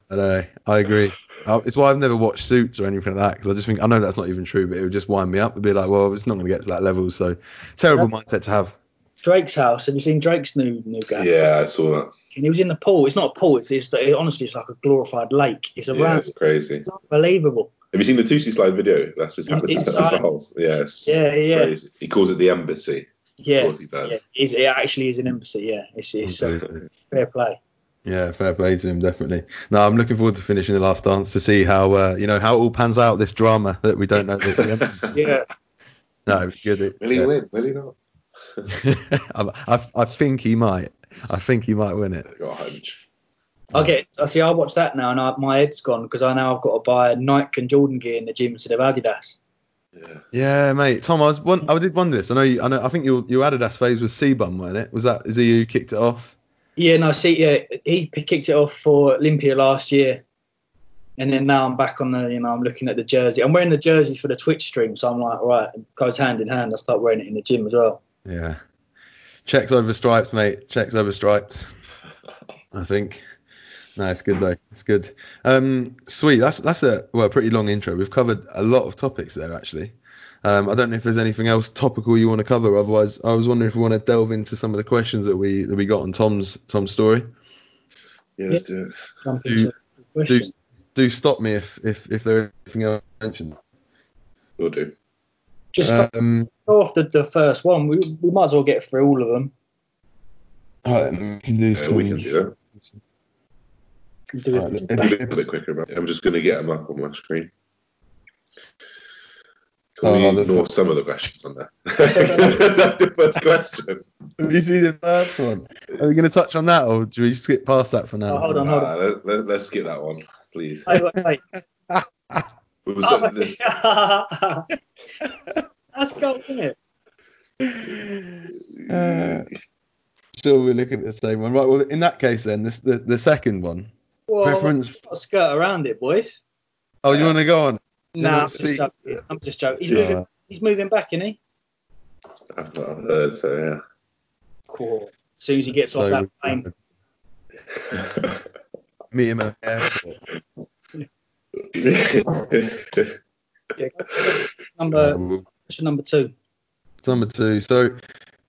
I know. I agree. Uh, It's why I've never watched Suits or anything like that because I just think I know that's not even true, but it would just wind me up. It'd be like, well, it's not going to get to that level. So terrible mindset to have. Drake's house. Have you seen Drake's new new gaff? yeah, I saw that. And he was in the pool. It's not a pool. It's, it's it, honestly it's like a glorified lake. It's a Yeah, it's crazy. It's unbelievable. Have you seen the Toosie slide video? That's his, that's, his, that's the Inside. Yes. Yeah, yeah. Crazy. He calls it the embassy. Yeah. Of he does. yeah. It actually is an embassy. Yeah. It's it's uh, fair play. Yeah, fair play to him, definitely. No, I'm looking forward to finishing the last dance to see how uh, you know how it all pans out. This drama that we don't know. The, the. Yeah. no, it's good. Will he yeah. win? Will he not? I, I, I think he might. I think he might win it. I got a hunch. I get. I see. I watch that now, and I, my head's gone because I now I've got to buy Nike and Jordan gear in the gym instead of Adidas. Yeah. Yeah, mate. Tom, I was one, I did wonder this. I know. You, I know. I think your your Adidas phase was C-bum, wasn't it? Was that? Is it you who kicked it off? Yeah, no, see, yeah, he kicked it off for Olympia last year, and then now I'm back on the, you know, I'm looking at the jersey. I'm wearing the jerseys for the Twitch stream, so I'm like, right, it goes hand in hand. I start wearing it in the gym as well. Yeah. Checks over stripes, mate. Checks over stripes. I think. No, it's good though. It's good. Um, sweet. That's that's a well, a pretty long intro. We've covered a lot of topics there actually. Um, I don't know if there's anything else topical you want to cover. Otherwise, I was wondering if we want to delve into some of the questions that we that we got on Tom's Tom's story. Yeah, let's do it. Do- Do do stop me if if if there's anything else to mention. We'll do. Just go- Um, go off the, the first one. We, we might as well get through all of them. all right, we can do Yeah, we can do that. Do All right, it. let- Be a bit quicker. About. I'm just going to get them up on my screen. Can we Oh, the- ignore some of the questions on there? That's the first question. Have you seen the first one? Are we going to touch on that, or do we skip past that for now? Oh, hold on, hold on. Nah, let, let, let's skip that one, please. Wait, wait, wait. Oh, this- That's gold, isn't it? Uh, sure, we're looking at the same one. Right. Well, in that case, then this the, the second one. Well, Preference- let's not skirt around it, boys. Oh, you want to go on? you No, wanna I'm just joking. I'm just joking. He's Yeah. moving. He's moving back, isn't he? I've I've heard, so yeah. Cool. As soon as he gets off So, that plane. meet him at the airport. Yeah, number Um, question number two. number two. So,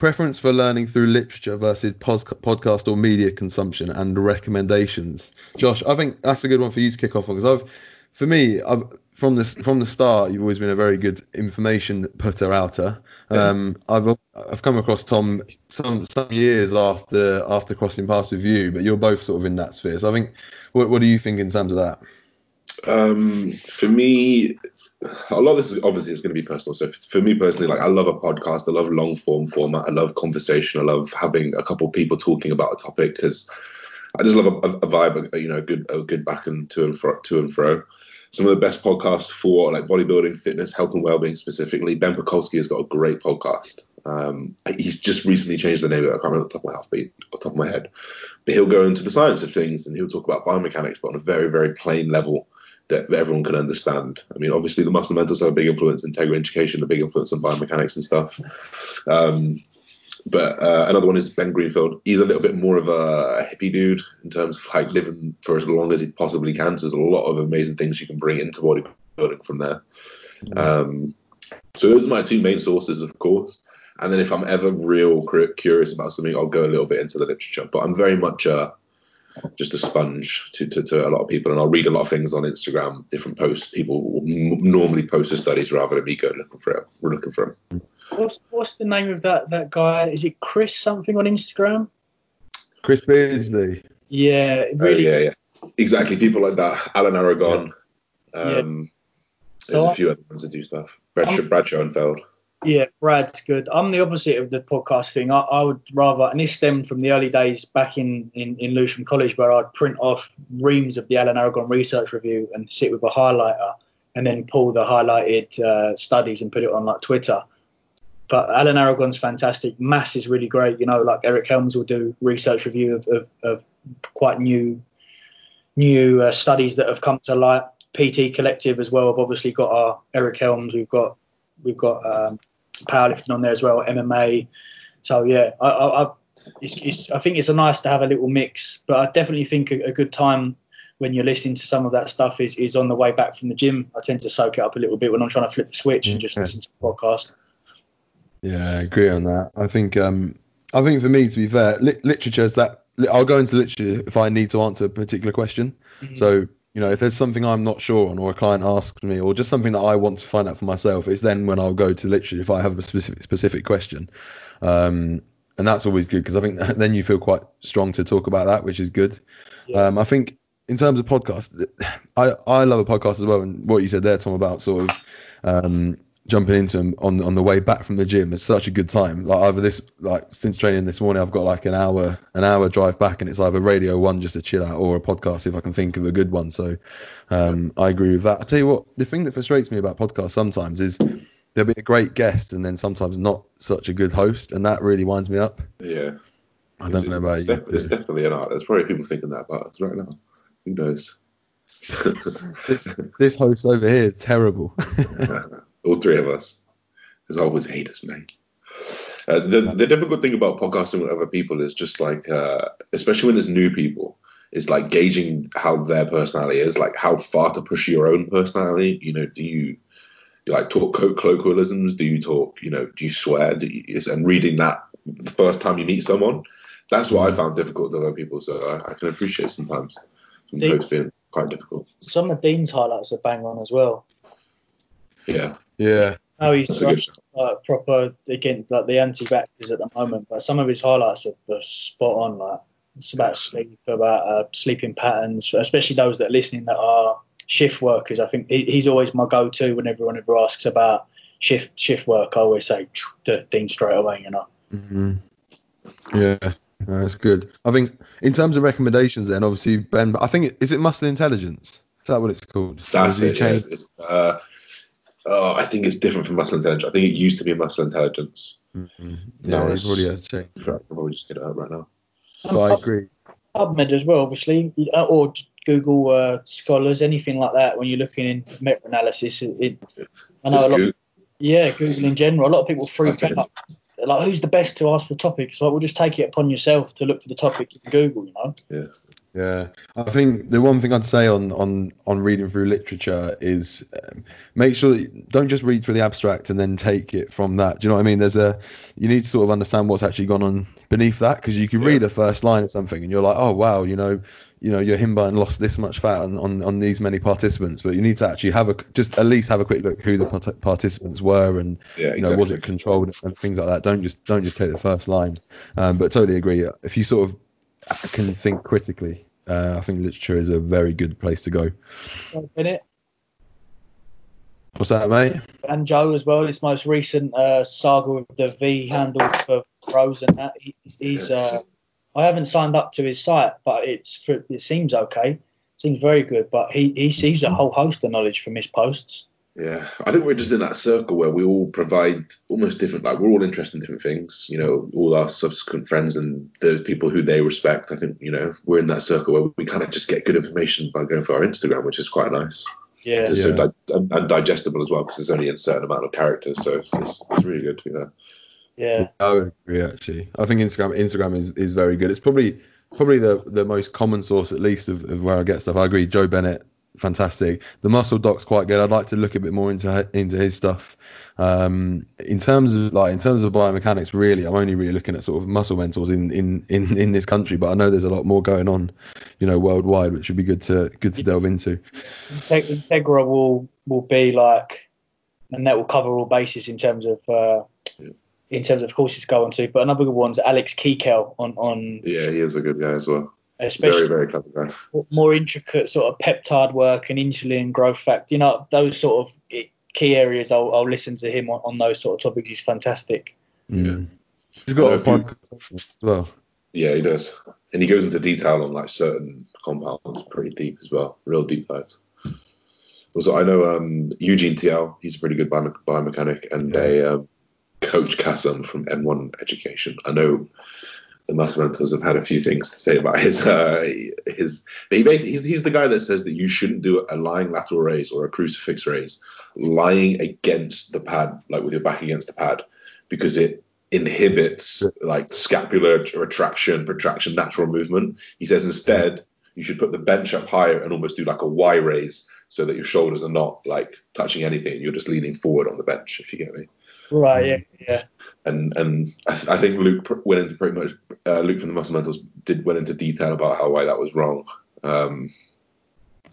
preference for learning through literature versus pos- podcast or media consumption and recommendations. Josh, I think that's a good one for you to kick off on because I've, for me, I've from the from the start, you've always been a very good information putter outer. Um, I've I've come across Tom some some years after after crossing paths with you, but you're both sort of in that sphere. So I think, what what do you think in terms of that? Um, for me, a lot of this is obviously it's going to be personal. So for me personally, like I love a podcast. I love long form format. I love conversation. I love having a couple people talking about a topic because I just love a, a vibe. You know, a good a good back and to and fro, to and fro. Some of the best podcasts for like bodybuilding, fitness, health and well-being specifically. Ben Pakulski has got a great podcast. Um, he's just recently changed the name of it. I can't remember the top of my, off the top of my head. But he'll go into the science of things and he'll talk about biomechanics, but on a very, very plain level that everyone can understand. I mean, obviously the muscle fundamentals have a big influence, integra education, a big influence on biomechanics and stuff. Um, but uh, another one is Ben Greenfield. He's a little bit more of a hippie dude in terms of like living for as long as he possibly can. So there's a lot of amazing things you can bring into bodybuilding from there. Um, so those are my two main sources, of course. And then if I'm ever real curious about something, I'll go a little bit into the literature. But I'm very much uh, just a sponge to, to, to a lot of people, and I'll read a lot of things on Instagram, different posts. People will m- normally post their studies rather than me go looking for it. We're looking for them. What's what's the name of that that guy? Is it Chris something on Instagram? Chris Beardsley. Yeah, Oh, really. yeah, yeah, exactly. People like that. Alan Aragon. Um, So there's I- a few other ones that do stuff. Brad, I'm- Brad Schoenfeld. Yeah, Brad's good. I'm the opposite of the podcast thing. I, I would rather, and this stemmed from the early days back in, in, in Lewisham College, where I'd print off reams of the Alan Aragon Research Review and sit with a highlighter and then pull the highlighted uh, studies and put it on like Twitter. But Alan Aragon's fantastic. Mass is really great. You know, like Eric Helms will do research review of, of, of quite new new uh, studies that have come to light. PT Collective as well have obviously got our Eric Helms. We've got we've got um, powerlifting on there as well, MMA. So yeah, I, I, I, it's, it's, I think it's a nice to have a little mix, but I definitely think a, a good time when you're listening to some of that stuff is, is on the way back from the gym. I tend to soak it up a little bit when I'm trying to flip the switch and just Yeah. listen to the podcast. Yeah, I agree on that. I think um, I think for me, to be fair, li- literature is that I'll go into literature if I need to answer a particular question. Mhm. So you know, if there's something I'm not sure on, or a client asks me, or just something that I want to find out for myself, it's then when I'll go to literally if I have a specific specific question. Um, and that's always good because I think then you feel quite strong to talk about that, which is good. Yeah. Um, I think in terms of podcasts, I I love a podcast as well, and what you said there, Tom, about sort of um, jumping into them on on the way back from the gym is such a good time. Like either this, like since training this morning, I've got like an hour an hour drive back, and it's either Radio One just to chill out, or a podcast if I can think of a good one. So um, I agree with that. I tell you what, the thing that frustrates me about podcasts sometimes is there'll be a great guest and then sometimes not such a good host, and that really winds me up. Yeah. I don't know about it's, you. def- it's definitely an art. There's probably people thinking that about us right now. Who knows? This, this host over here is terrible. All three of us. There's always haters, man. Uh, the the difficult thing about podcasting with other people is just like, uh, especially when it's new people, is like gauging how their personality is, like how far to push your own personality. You know, do you, do you like talk co- colloquialisms? Do you talk, you know, do you swear? Do you, is- and reading that the first time you meet someone, that's what I found difficult with other people. So I, I can appreciate sometimes some hosts being quite difficult. Some of Dean's highlights are bang on as well. Yeah, yeah. How he's that's a like proper again like the anti-vaxxers at the moment, but some of his highlights are, are spot on. Like it's about sleep, about uh, sleeping patterns, especially those that are listening that are shift workers. I think he, he's always my go-to when everyone ever asks about shift shift work. I always say to Dean straight away. You know. hmm Yeah, no, that's good. I think in terms of recommendations, then obviously Ben, I think is it Muscle Intelligence? Is that what it's called? That's it. Yeah. It's, uh, oh, I think it's different from muscle intelligence. I think it used to be muscle intelligence. Mhm. No, Yeah, it's- probably has changed. I can probably just get it out right now. But I agree. PubMed as well, obviously, uh, or Google uh, Scholars, anything like that. When you're looking in meta-analysis, it, it I know Just a lot. Google- Yeah, Google in general. A lot of people freak Okay. out. They're like, who's the best to ask for the topic? It's like, well, just take it upon yourself to look for the topic in Google, you know? Yeah, I think the one thing I'd say on on on reading through literature is um, make sure that you don't just read through the abstract and then take it from that. Do you know what I mean? There's a you need to sort of understand what's actually gone on beneath that because you can Yeah. read a first line of something and you're like, oh wow, you know, you know, Yohimbine lost this much fat on, on on these many participants, but you need to actually have a just at least have a quick look who the part- participants were and Yeah, you know was it controlled and things like that. Don't just don't just take the first line. Um, but totally agree. If you sort of can think critically. Uh, I think literature is a very good place to go. Bennett What's that, mate? and Joe as well. His most recent uh, saga with the V handle for rows and that. He, he's. Uh, I haven't signed up to his site, but it's for, it seems okay. Seems very good, but he, he sees a whole host of knowledge from his posts. Yeah, I think we're just in that circle where we all provide almost different, like we're all interested in different things. You know, all our subsequent friends and those people who they respect. I think you know we're in that circle where we kind of just get good information by going for our Instagram, which is quite nice. Yeah. It's Yeah. so di- and, and digestible as well because there's only a certain amount of characters, so it's, it's, it's really good to be there. Yeah. I would agree actually. I think Instagram Instagram is, is very good. It's probably probably the, the most common source at least of, of where I get stuff. I agree. Joe Bennett, fantastic. The Muscle Doc's quite good. I'd like to look a bit more into into his stuff. Um, in terms of like in terms of biomechanics, really, I'm only really looking at sort of muscle mentors in, in, in, in this country, but I know there's a lot more going on, you know, worldwide, which would be good to good to delve into. Integra will will be like, and that will cover all bases in terms of uh, in terms of courses going on to. But another good one's Alex Kekel on on Yeah, he is a good guy as well. Especially Very very clever guy. more intricate sort of peptide work and insulin growth factor. You know those sort of key areas. I'll, I'll listen to him on, on those sort of topics. He's fantastic. Yeah, He's got a if you- podcast as well. Yeah, he does, and he goes into detail on like certain compounds, pretty deep as well, real deep dives. Also, I know um, Eugene TL. He's a pretty good biome- biomechanic, and a um, coach Kassem from N1 Education. I know the muscle mentors have had a few things to say about his uh, his. He basically he's, he's the guy that says that you shouldn't do a lying lateral raise or a crucifix raise, lying against the pad, like with your back against the pad, because it inhibits like scapular retraction, protraction, natural movement. He says instead you should put the bench up higher and almost do like a Y raise so that your shoulders are not like touching anything. You're just leaning forward on the bench, if you get me. Right. Yeah. Yeah. And and I, th- I think Luke pr- went into pretty much uh, Luke from the Muscle Mentors did went into detail about how why that was wrong. Um,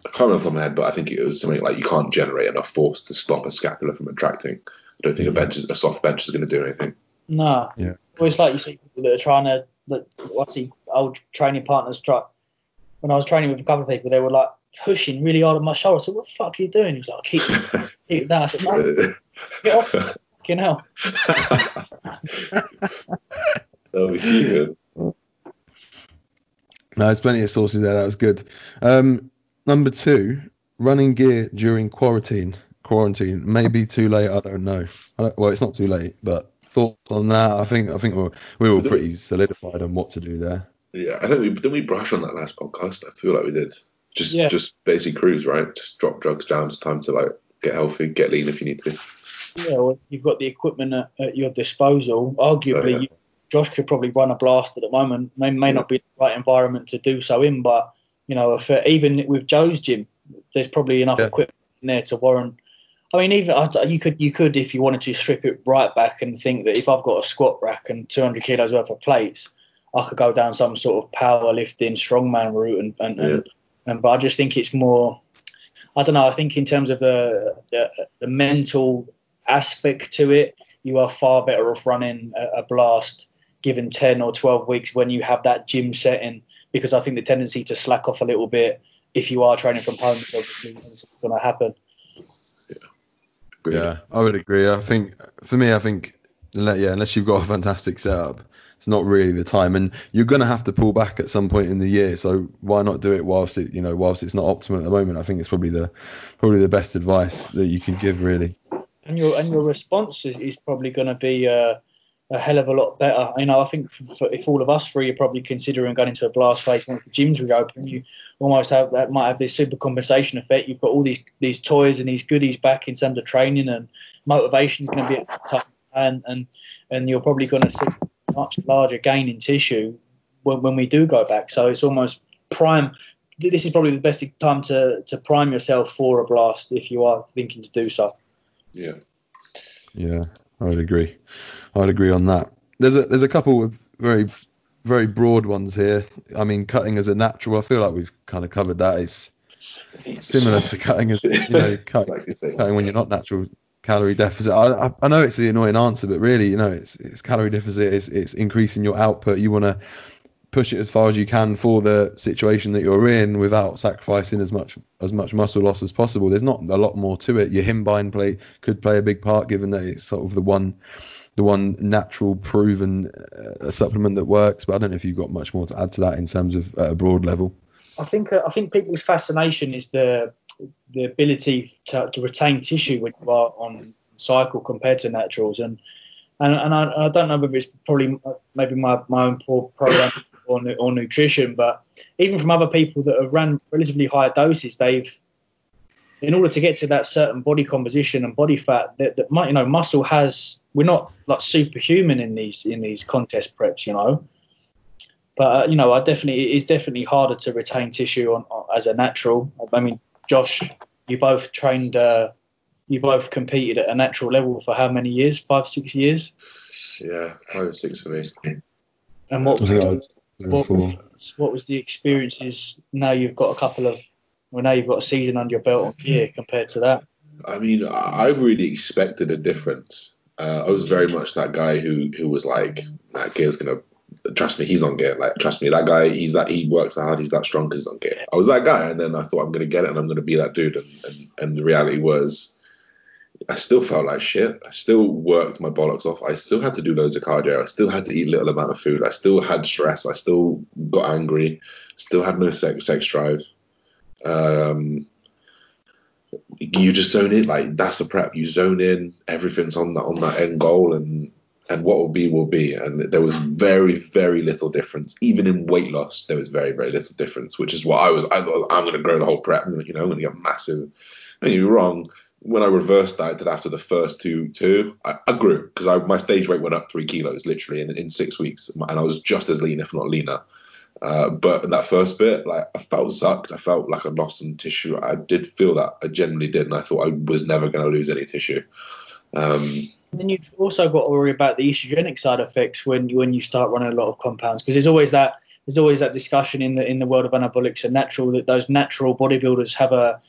I can't remember off the top of my head, but I think it was something like you can't generate enough force to stop a scapula from retracting. I don't think a bench, is, a soft bench, is going to do anything. No. Yeah. Well, it's like you see people that are trying to, that, what's he, old training partners try. When I was training with a couple of people, they were like pushing really hard on my shoulder. I said, what the fuck are you doing? He was like, keep, keep it down. I said, no, get off. Fucking hell. That'll be cute. No, there's plenty of sources there. That was good. Um, number two, running gear during quarantine. Quarantine may be too late. I don't know. I don't- well, it's not too late, but thoughts on that? I think I think we're we were pretty solidified on what to do there. Yeah, I think we didn't we brush on that last podcast. I feel like we did. Just Yeah. just basic cruise, right? Just drop drugs down. It's time to like get healthy, get lean if you need to. Yeah, well, you've got the equipment at, at your disposal. Arguably, Oh, yeah. you, Josh could probably run a blast at the moment. May, may not be the right environment to do so in, but you know, if uh, even with Joe's gym, there's probably enough Yeah. equipment in there to warrant. I mean, even you could you could if you wanted to strip it right back and think that if I've got a squat rack and 200 kilos worth of plates, I could go down some sort of powerlifting strongman route and and, and, and but I just think it's more. I don't know. I think in terms of the the, the mental aspect to it, you are far better off running a, a blast given 10 or 12 weeks when you have that gym setting because I think the tendency to slack off a little bit if you are training from home is obviously going to happen. Agreed. Yeah, I would agree. I think for me, I think unless, yeah, unless you've got a fantastic setup, it's not really the time, and you're gonna have to pull back at some point in the year. So why not do it whilst it, you know, whilst it's not optimal at the moment? I think it's probably the probably the best advice that you can give, really. And your and your response is, is probably going to be uh, a hell of a lot better. You know, I think for, for, if all of us three are probably considering going into a blast phase once the gyms reopen, you almost have that might have this super compensation effect. You've got all these these toys and these goodies back in terms of training and motivation is going to be at the and and and you're probably going to see much larger gain in tissue when, when we do go back. So it's almost prime. This is probably the best time to to prime yourself for a blast if you are thinking to do so. Yeah. Yeah, I would agree. I would agree on that. There's a there's a couple of very very broad ones here. I mean, cutting as a natural. I feel like we've kind of covered that. It's similar to cutting as you know cut, like you say. cutting when you're not natural calorie deficit. I, I I know it's the annoying answer, but really, you know, it's it's calorie deficit. It's it's increasing your output. You want to push it as far as you can for the situation that you're in without sacrificing as much as much muscle loss as possible. There's not a lot more to it. Yohimbine play could play a big part, given that it's sort of the one the one natural proven uh, supplement that works. But I don't know if you've got much more to add to that in terms of at a broad level. I think uh, I think people's fascination is the the ability to, to retain tissue when you are on cycle compared to naturals, and and, and I, I don't know whether it's probably uh, maybe my, my own poor program or, or nutrition, but even from other people that have ran relatively high doses, they've in order to get to that certain body composition and body fat that, that mu- you know muscle has we're not like superhuman in these in these contest preps you know but uh, you know, I definitely it is definitely harder to retain tissue on, on as a natural. I mean, Josh, you both trained, uh, you both competed at a natural level for how many years? Five, six years. Yeah, five or six for me. And what was, was think I the, would- what, what was the experiences? Now you've got a couple of, well, now you've got a season under your belt on gear compared to that. I mean, I I really expected a difference. Uh, I was very much that guy who who was like, that gear's gonna trust me, he's on gear. Like, trust me, that guy, he's that he works that hard, he's that strong because he's on gear. I was that guy, and then I thought I'm gonna get it, and I'm gonna be that dude, and and, and the reality was. I still felt like shit. I still worked my bollocks off. I still had to do loads of cardio. I still had to eat little amount of food. I still had stress. I still got angry. Still had no sex sex drive. Um, you just zone in like that's a prep you zone in everything's on that on that end goal and and what will be will be and there was very very little difference even in weight loss there was very very little difference which is what i was i thought i'm going to grow the whole prep you know i'm going to get massive and you're wrong when i reversed dieted after the first two two i, I grew because my stage weight went up three kilos literally in, in six weeks and i was just as lean if not leaner uh, but in that first bit, like I felt sucked. I felt like I lost some tissue. I did feel that. I genuinely did, and I thought I was never going to lose any tissue. Um, And then you've also got to worry about the estrogenic side effects when you, when you start running a lot of compounds because there's always that there's always that discussion in the in the world of anabolics and natural that those natural bodybuilders have a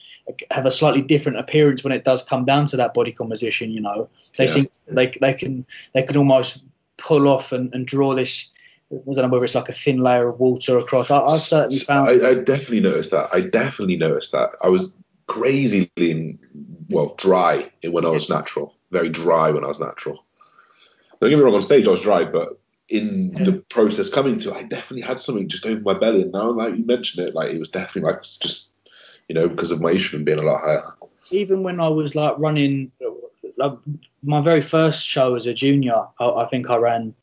have a slightly different appearance when it does come down to that body composition. You know, they Yeah. seem they they can they can almost pull off and, and draw this. I don't know whether it's like a thin layer of water across. I, I've certainly found. I, I definitely noticed that. I definitely noticed that. I was crazy lean, well, dry when I was natural. Very dry when I was natural. Don't get me wrong, on stage I was dry, but in the process coming to, I definitely had something just over my belly. And now, like you mentioned it, like it was definitely like just, you know, because of my estrogen being a lot higher. even when I was like running, like, my very first show as a junior, I, I think I ran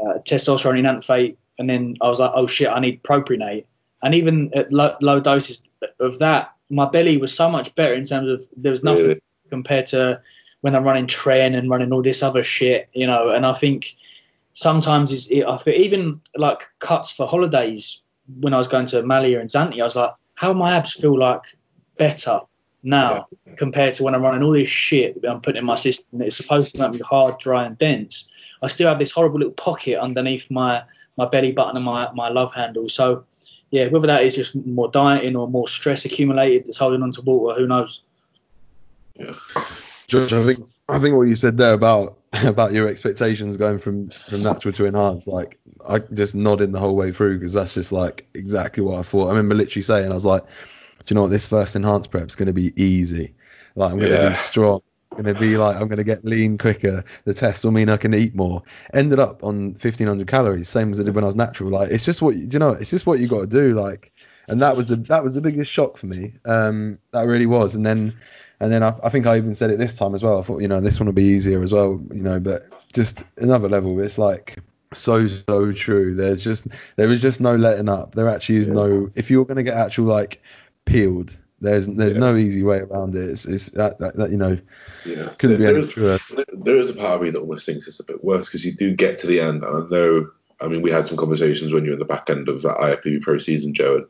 uh, testosterone enanthate, and then I was like, oh shit, I need propionate. And even at low, low doses of that, my belly was so much better in terms of there was nothing Really? compared to when I'm running tren and running all this other shit, you know. And I think sometimes it's, it, I feel even like cuts for holidays when I was going to Malia and Zante, I was like, how my abs feel like better now compared to when I'm running all this shit that I'm putting in my system that is supposed to make me hard, dry, and dense. I still have this horrible little pocket underneath my my belly button and my my love handle. So yeah, whether that is just more dieting or more stress accumulated that's holding on to water, who knows? Yeah. George, I think I think what you said there about about your expectations going from from natural to enhanced, like I just nodded the whole way through because that's just like exactly what I thought. I remember literally saying, I was like, do you know what, this first enhanced prep's going to be easy. Like I'm going to Yeah. be strong. I'm going to be like I'm going to get lean quicker. The test will mean I can eat more. Ended up on 1500 calories, same as I did when I was natural. Like it's just what you, know. It's just what you got to do. Like, and that was the that was the biggest shock for me. Um, that really was. And then and then I, I think I even said it this time as well. I thought, you know, this one will be easier as well, you know, but just another level. It's like so so true. There's just there is just no letting up. There actually is Yeah. no if you're gonna get actual like peeled. There's there's Yeah. no easy way around it. It's, it's that, that, that you know Yeah. couldn't be any there is- truer. there- there is a part of me that almost thinks it's a bit worse because you do get to the end, and I know. I mean, we had some conversations when you were in the back end of that IFBB Pro season, Joe, and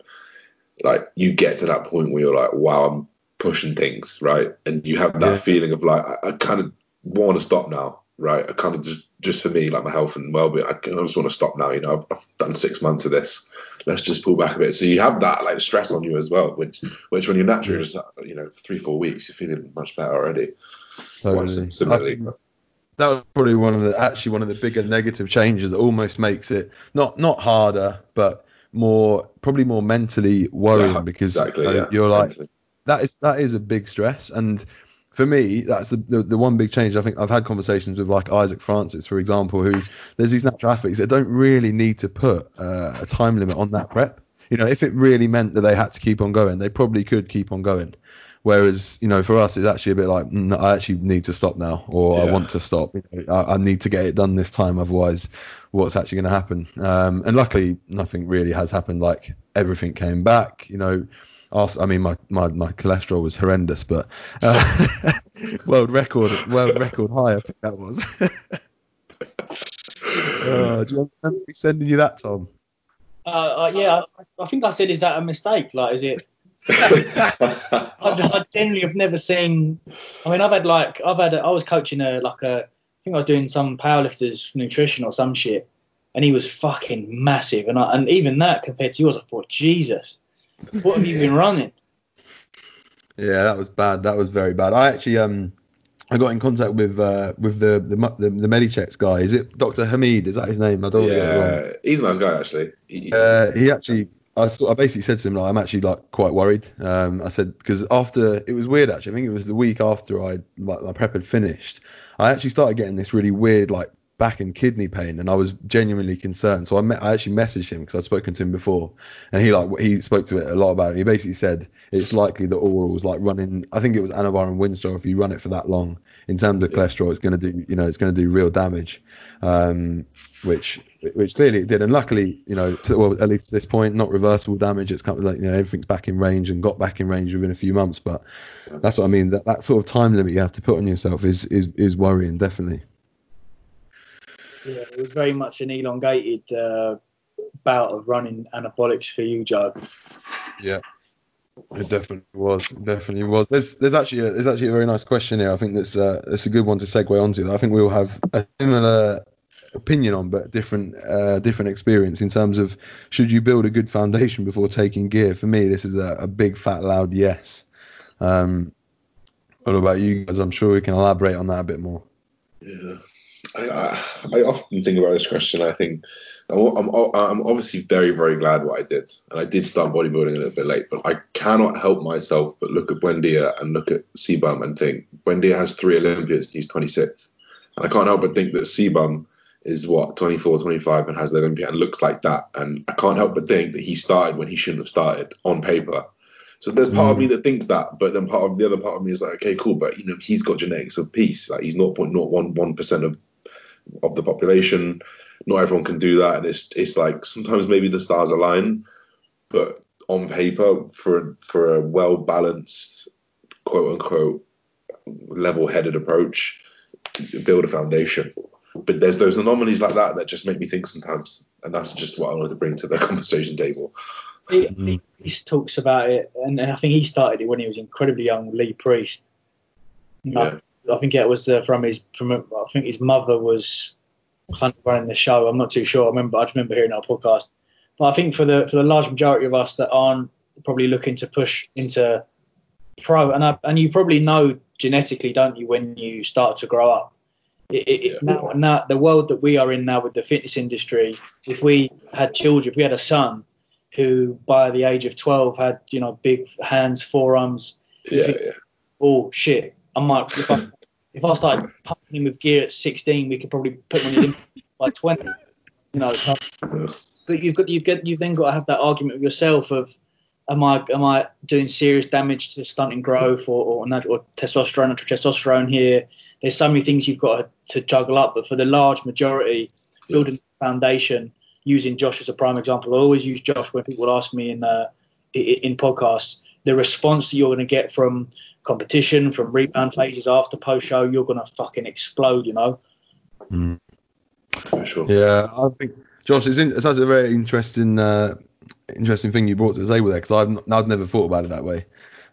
like you get to that point where you're like, "Wow, I'm pushing things," right? And you have that Yeah. feeling of like, I, I kind of want to stop now, right? I kind of just, just for me, like my health and well-being, I, I just want to stop now. You know, I've, I've done six months of this. Let's just pull back a bit. So you have that like stress on you as well, which, which when you're naturally, just uh, you know, three, four weeks, you're feeling much better already. Totally. I that was probably one of the actually one of the bigger negative changes that almost makes it not not harder but more probably more mentally worrying Yeah, because exactly. you know, yeah. you're like Mentally. That is that is a big stress. And for me that's the, the the one big change i think i've had conversations with like isaac francis for example who there's these natural athletes that don't really need to put uh, a time limit on that prep. You know if it really meant that they had to keep on going they probably could keep on going. Whereas you know for us it's actually a bit like mm, i actually need to stop now or i want to stop. You know, I, I need to get it done this time otherwise what's actually going to happen? Um, and luckily nothing really has happened. Like everything came back you know after I mean my, my, my cholesterol was horrendous, but uh, world record world record high I think that was. oh, do you remember me sending you that, Tom? Uh, uh, yeah, I, I think I said, is that a mistake? Like, is it? I, I genuinely have never seen. I mean, I've had like I've had. A, I was coaching a like a. I think I was doing some powerlifters nutrition or some shit, and he was fucking massive. And I, and even that compared to yours, I thought, Jesus, what have you been running? Yeah, that was bad. That was very bad. I actually um I got in contact with uh with the the mu- the, the Medichecks guy. Is it Dr. Hamid? Is that his name? I don't want to get it wrong. yeah, he's a nice guy actually. He- Uh, he actually, I, saw, I basically said to him, like, I'm actually like quite worried. Um, I said because after it was weird actually. I think it was the week after I like my prep had finished. I actually started getting this really weird like back and kidney pain, and I was genuinely concerned. So I met, I actually messaged him because I'd spoken to him before, and he like he spoke to it a lot about it. He basically said it's likely that orals like running. I think it was Anavar and Winstrol. If you run it for that long, in terms of cholesterol, it's going to do you know it's going to do real damage. Um, which which clearly it did, and luckily, you know, to, well, at least to this point, not reversible damage. It's kind of like you know everything's back in range and got back in range within a few months. But that's what I mean. That that sort of time limit you have to put on yourself is is is worrying, definitely. Yeah, it was very much an elongated uh, bout of running anabolics for you, Joe. Yeah. It definitely was. It definitely was. There's there's actually a, there's actually a very nice question here. I think that's uh, that's a good one to segue onto. I think we all have a similar opinion on, but different uh, different experience in terms of should you build a good foundation before taking gear. For me, this is a, a big fat loud yes. Um, what about you guys? I'm sure we can elaborate on that a bit more. Yeah. I, I, I often think about this question. I think I'm, I'm, I'm obviously very, very glad what I did. And I did start bodybuilding a little bit late, but I cannot help myself but look at Buendia and look at C-bum and think Buendia has three Olympians and he's 26. And I can't help but think that C-bum is what, 24, 25 and has the Olympia and looks like that. And I can't help but think that he started when he shouldn't have started on paper. So there's part of hmm. me that thinks that, but then part of the other part of me is like, okay, cool, but you know, he's got genetics of peace. Like he's 0.011 percent of of the population. Not everyone can do that, and it's it's like sometimes maybe the stars align, but on paper, for for a well balanced, quote unquote, level headed approach, build a foundation. But there's those anomalies like that that just make me think sometimes, and that's just what I wanted to bring to the conversation table. He, he, mm-hmm. he talks about it, and, and, I think he started it when he was incredibly young. Lee Priest. Yeah. I, think it was uh, from his from I think his mother was kind of running the show. I'm not too sure. I remember I just remember hearing our podcast. But I think for the for the large majority of us that aren't probably looking to push into pro, and I, and you probably know genetically, don't you, when you start to grow up. It, it, yeah. now, now the world that we are in now with the fitness industry, if we had children, if we had a son who by the age of 12 had you know big hands, forearms. Yeah, it, yeah. Oh shit! I might if I if I started pumping him with gear at 16, we could probably put him in by 20. You know, but you've got you've got you've then got to have that argument with yourself of am I am I doing serious damage to stunting growth or or, or testosterone or testosterone here? There's so many things you've got to, to juggle up, but for the large majority, building a foundation using Josh as a prime example. I always use Josh when people ask me in uh, in podcasts. The response that you're going to get from competition, from rebound phases after post show, you're going to fucking explode, you know. Mm. Sure. Yeah, I think Josh, it's, in, it's a very interesting uh, interesting thing you brought to the table there because I've I've never thought about it that way.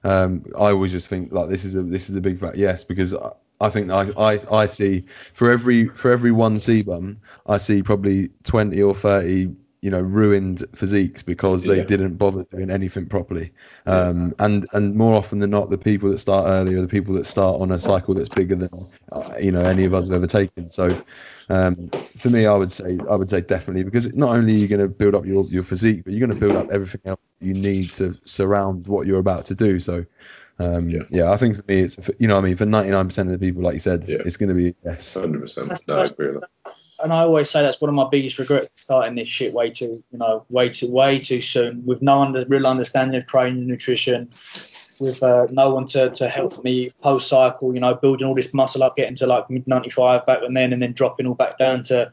Um, I always just think like this is a this is a big fact. Yes, because I think I, I, I see for every for every one C-bum, I see probably 20 or 30 you know ruined physiques because they yeah. didn't bother doing anything properly. Um, and and more often than not, the people that start early are the people that start on a cycle that's bigger than uh, you know any of us have ever taken. So um, for me, I would say I would say definitely because not only are you going to build up your your physique, but you're going to build up everything else you need to surround what you're about to do. So um, yeah. yeah, I think for me, it's you know, I mean, for 99% of the people, like you said, yeah. it's going to be yes. 100%. no, I agree with that. And I always say that's one of my biggest regrets starting this shit way too, you know, way too, way too soon, with no under, real understanding of training and nutrition, with uh, no one to, to help me post cycle, you know, building all this muscle up, getting to like mid 95 back and then, and then dropping all back down to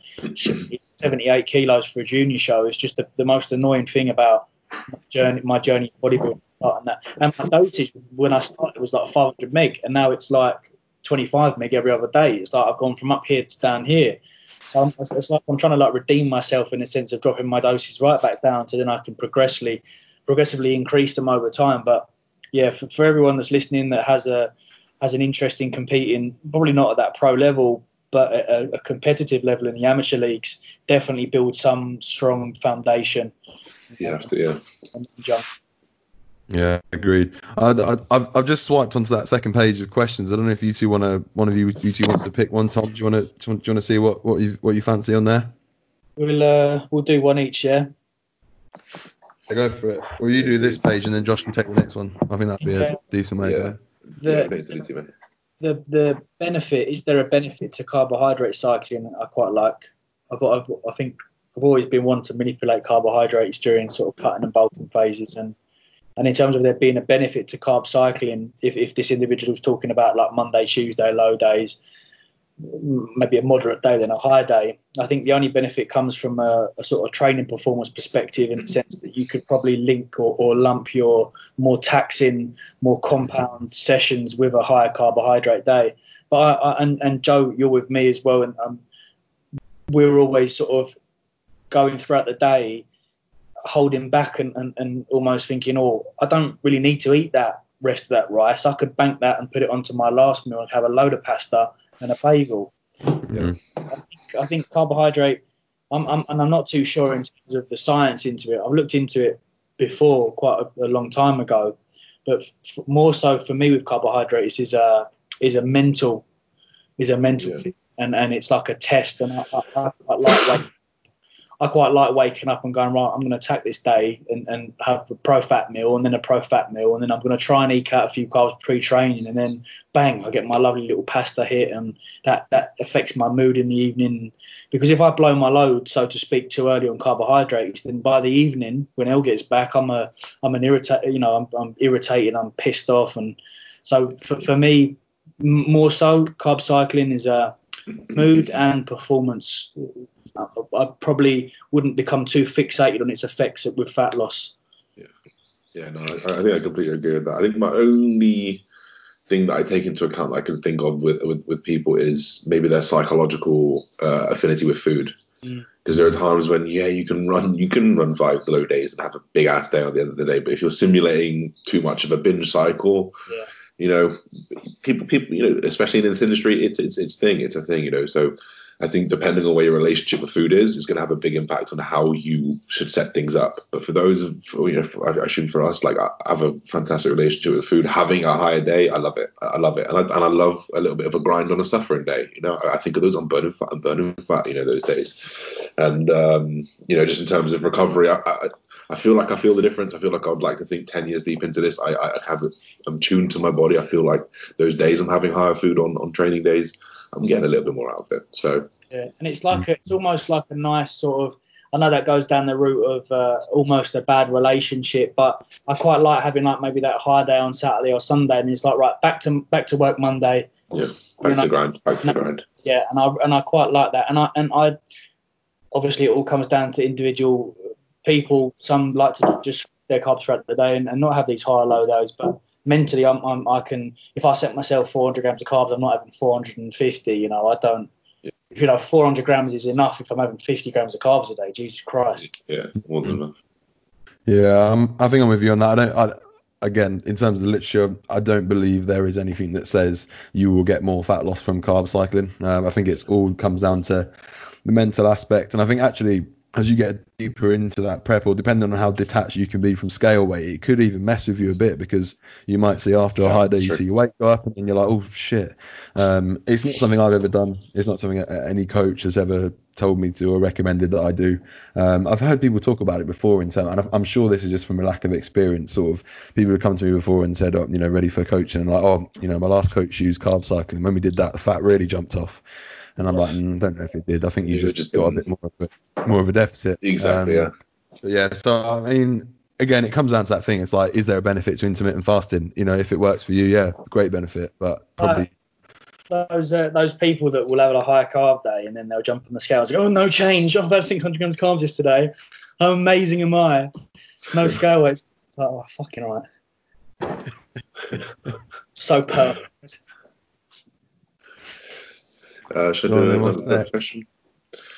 78 kilos for a junior show is just the, the most annoying thing about my journey, my journey bodybuilding and that. And my dosage when I started was like 500 meg, and now it's like 25 meg every other day. It's like I've gone from up here to down here. So I'm, it's like I'm trying to like redeem myself in the sense of dropping my doses right back down, so then I can progressively, progressively increase them over time. But yeah, for, for everyone that's listening that has a has an interest in competing, probably not at that pro level, but at a, a competitive level in the amateur leagues, definitely build some strong foundation. You have to, yeah. Yeah, agreed. I, have I've just swiped onto that second page of questions. I don't know if you two want to, one of you, you two wants to pick one. Tom, do you want to, do you want to see what what you what you fancy on there? We'll uh, we'll do one each, yeah. I go for it. Well, you do this page and then Josh can take the next one. I think that'd be a decent way. Yeah. The, the the benefit is there a benefit to carbohydrate cycling? That I quite like. I've got. I've, I think I've always been one to manipulate carbohydrates during sort of cutting and bulking phases and and in terms of there being a benefit to carb cycling, if, if this individual is talking about like Monday, Tuesday, low days, maybe a moderate day than a high day, I think the only benefit comes from a, a sort of training performance perspective in the sense that you could probably link or, or lump your more taxing, more compound sessions with a higher carbohydrate day. But I, I, and, and Joe, you're with me as well, and um, we're always sort of going throughout the day holding back and, and, and almost thinking, oh, I don't really need to eat that rest of that rice. I could bank that and put it onto my last meal and have a load of pasta and a bagel. I, think, I, think, carbohydrate, I'm, I'm, and I'm not too sure in terms of the science into it. I've looked into it before quite a, a long time ago, but f- more so for me with carbohydrates is a is a mental is a mental yeah. thing, and and it's like a test, and I, I, I like I quite like waking up and going right. I'm going to attack this day and, and have a pro fat meal and then a pro fat meal and then I'm going to try and eke out a few carbs pre-training and then bang, I get my lovely little pasta hit and that that affects my mood in the evening because if I blow my load, so to speak, too early on carbohydrates, then by the evening when El gets back, I'm a I'm an irritated, you know, I'm, I'm irritated, I'm pissed off, and so for, for me, more so, carb cycling is a mood and performance. I, I probably wouldn't become too fixated on its effects with fat loss. Yeah, yeah, no, I, I think I completely agree with that. I think my only thing that I take into account that I can think of with with, with people is maybe their psychological uh, affinity with food. Because mm. there are times when yeah you can run you can run five low days and have a big ass day at the end of the day, but if you're simulating too much of a binge cycle, yeah. you know, people people you know especially in this industry it's it's it's thing it's a thing you know so I think depending on where your relationship with food is, is going to have a big impact on how you should set things up. But for those, for, you know, for, I assume for us, like I have a fantastic relationship with food. Having a higher day, I love it. I love it, and I, and I love a little bit of a grind on a suffering day. You know, I, I think of those. I'm burning fat. I'm burning fat. You know, those days, and um, you know, just in terms of recovery, I, I, I feel like I feel the difference. I feel like I'd like to think 10 years deep into this, I, I have, I'm tuned to my body. I feel like those days I'm having higher food on, on training days, I'm getting a little bit more out of it. So yeah, and it's like a, it's almost like a nice sort of. I know that goes down the route of uh, almost a bad relationship, but I quite like having like maybe that high day on Saturday or Sunday, and it's like right back to back to work Monday. Yeah, back to the grind, back to the grind. Yeah, and I and I quite like that, and I and I obviously it all comes down to individual people. Some like to just their carbs throughout the day and, and not have these high or low days, but mentally, I'm, I'm, i can, if I set myself 400 grams of carbs, I'm not having 450. You know, I don't, yeah. you know, 400 grams is enough if I'm having 50 grams of carbs a day. Jesus Christ. Yeah, more than enough. Yeah, um, I think I'm with you on that. I don't, I, again, in terms of the literature, I don't believe there is anything that says you will get more fat loss from carb cycling. Um, I think it's all comes down to the mental aspect, and I think actually as you get deeper into that prep or depending on how detached you can be from scale weight, it could even mess with you a bit because you might see after a high day, you see your weight go up and then you're like, oh shit. Um, it's not something I've ever done. It's not something any coach has ever told me to or recommended that I do. Um, I've heard people talk about it before in terms, and I'm sure this is just from a lack of experience. Sort of people have come to me before and said, oh, you know, ready for coaching, and like, oh, you know, my last coach used carb cycling. When we did that, the fat really jumped off. And I'm like, mm, I don't know if it did. I think you just, just got a bit more of a more of a deficit. Exactly. Um, yeah. yeah. So I mean, again, it comes down to that thing. It's like, is there a benefit to intermittent fasting? You know, if it works for you, yeah, great benefit, but probably. Uh, those uh, those people that will have a high carb day and then they'll jump on the scales and go, oh no change, I've had 600 grams of carbs yesterday. How amazing am I? No scale weights. It's like, oh fucking right. so perfect. Uh, should I do another question?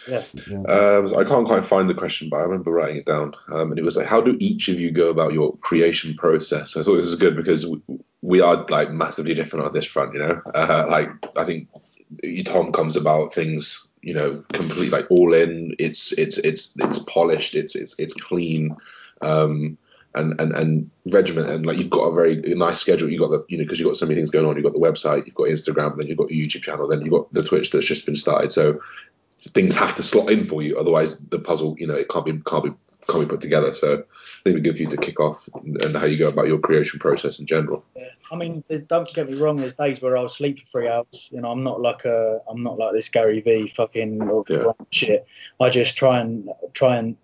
Yeah. Um, so I can't quite find the question, but I remember writing it down. Um, and it was like, how do each of you go about your creation process? I thought this is good because we, we are like massively different on this front, you know. Uh, like I think Tom comes about things, you know, completely like all in. It's it's it's it's polished. It's it's it's clean. Um, and and and regiment and like you've got a very nice schedule. You've got the you know because you've got so many things going on. You've got the website, you've got Instagram, then you've got your YouTube channel, then you've got the Twitch that's just been started. So things have to slot in for you, otherwise the puzzle you know it can't be can't be can't be put together. So I think it'd be good for you to kick off and how you go about your creation process in general. Yeah. I mean, don't get me wrong. There's days where I'll sleep for three hours. You know, I'm not like a, I'm not like this Gary V fucking yeah. shit. I just try and try and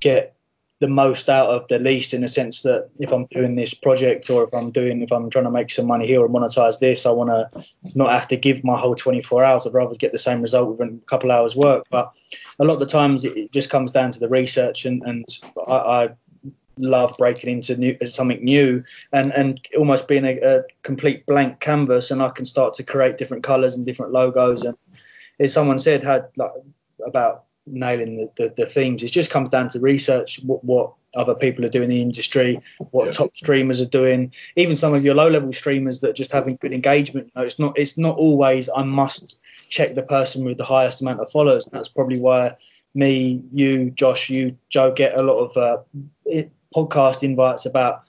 get the most out of the least in the sense that if I'm doing this project or if I'm doing if I'm trying to make some money here or monetize this, I want to not have to give my whole 24 hours. I'd rather get the same result within a couple hours work. But a lot of the times it just comes down to the research and, and I, I love breaking into new, something new and and almost being a, a, complete blank canvas and I can start to create different colors and different logos and as someone said had like about nailing the, the, the, themes. It just comes down to research, what, what other people are doing in the industry, what yeah. top streamers are doing, even some of your low level streamers that just having good engagement. You know, it's not it's not always I must check the person with the highest amount of followers. And that's probably why me, you, Josh, you, Joe get a lot of uh, podcast invites about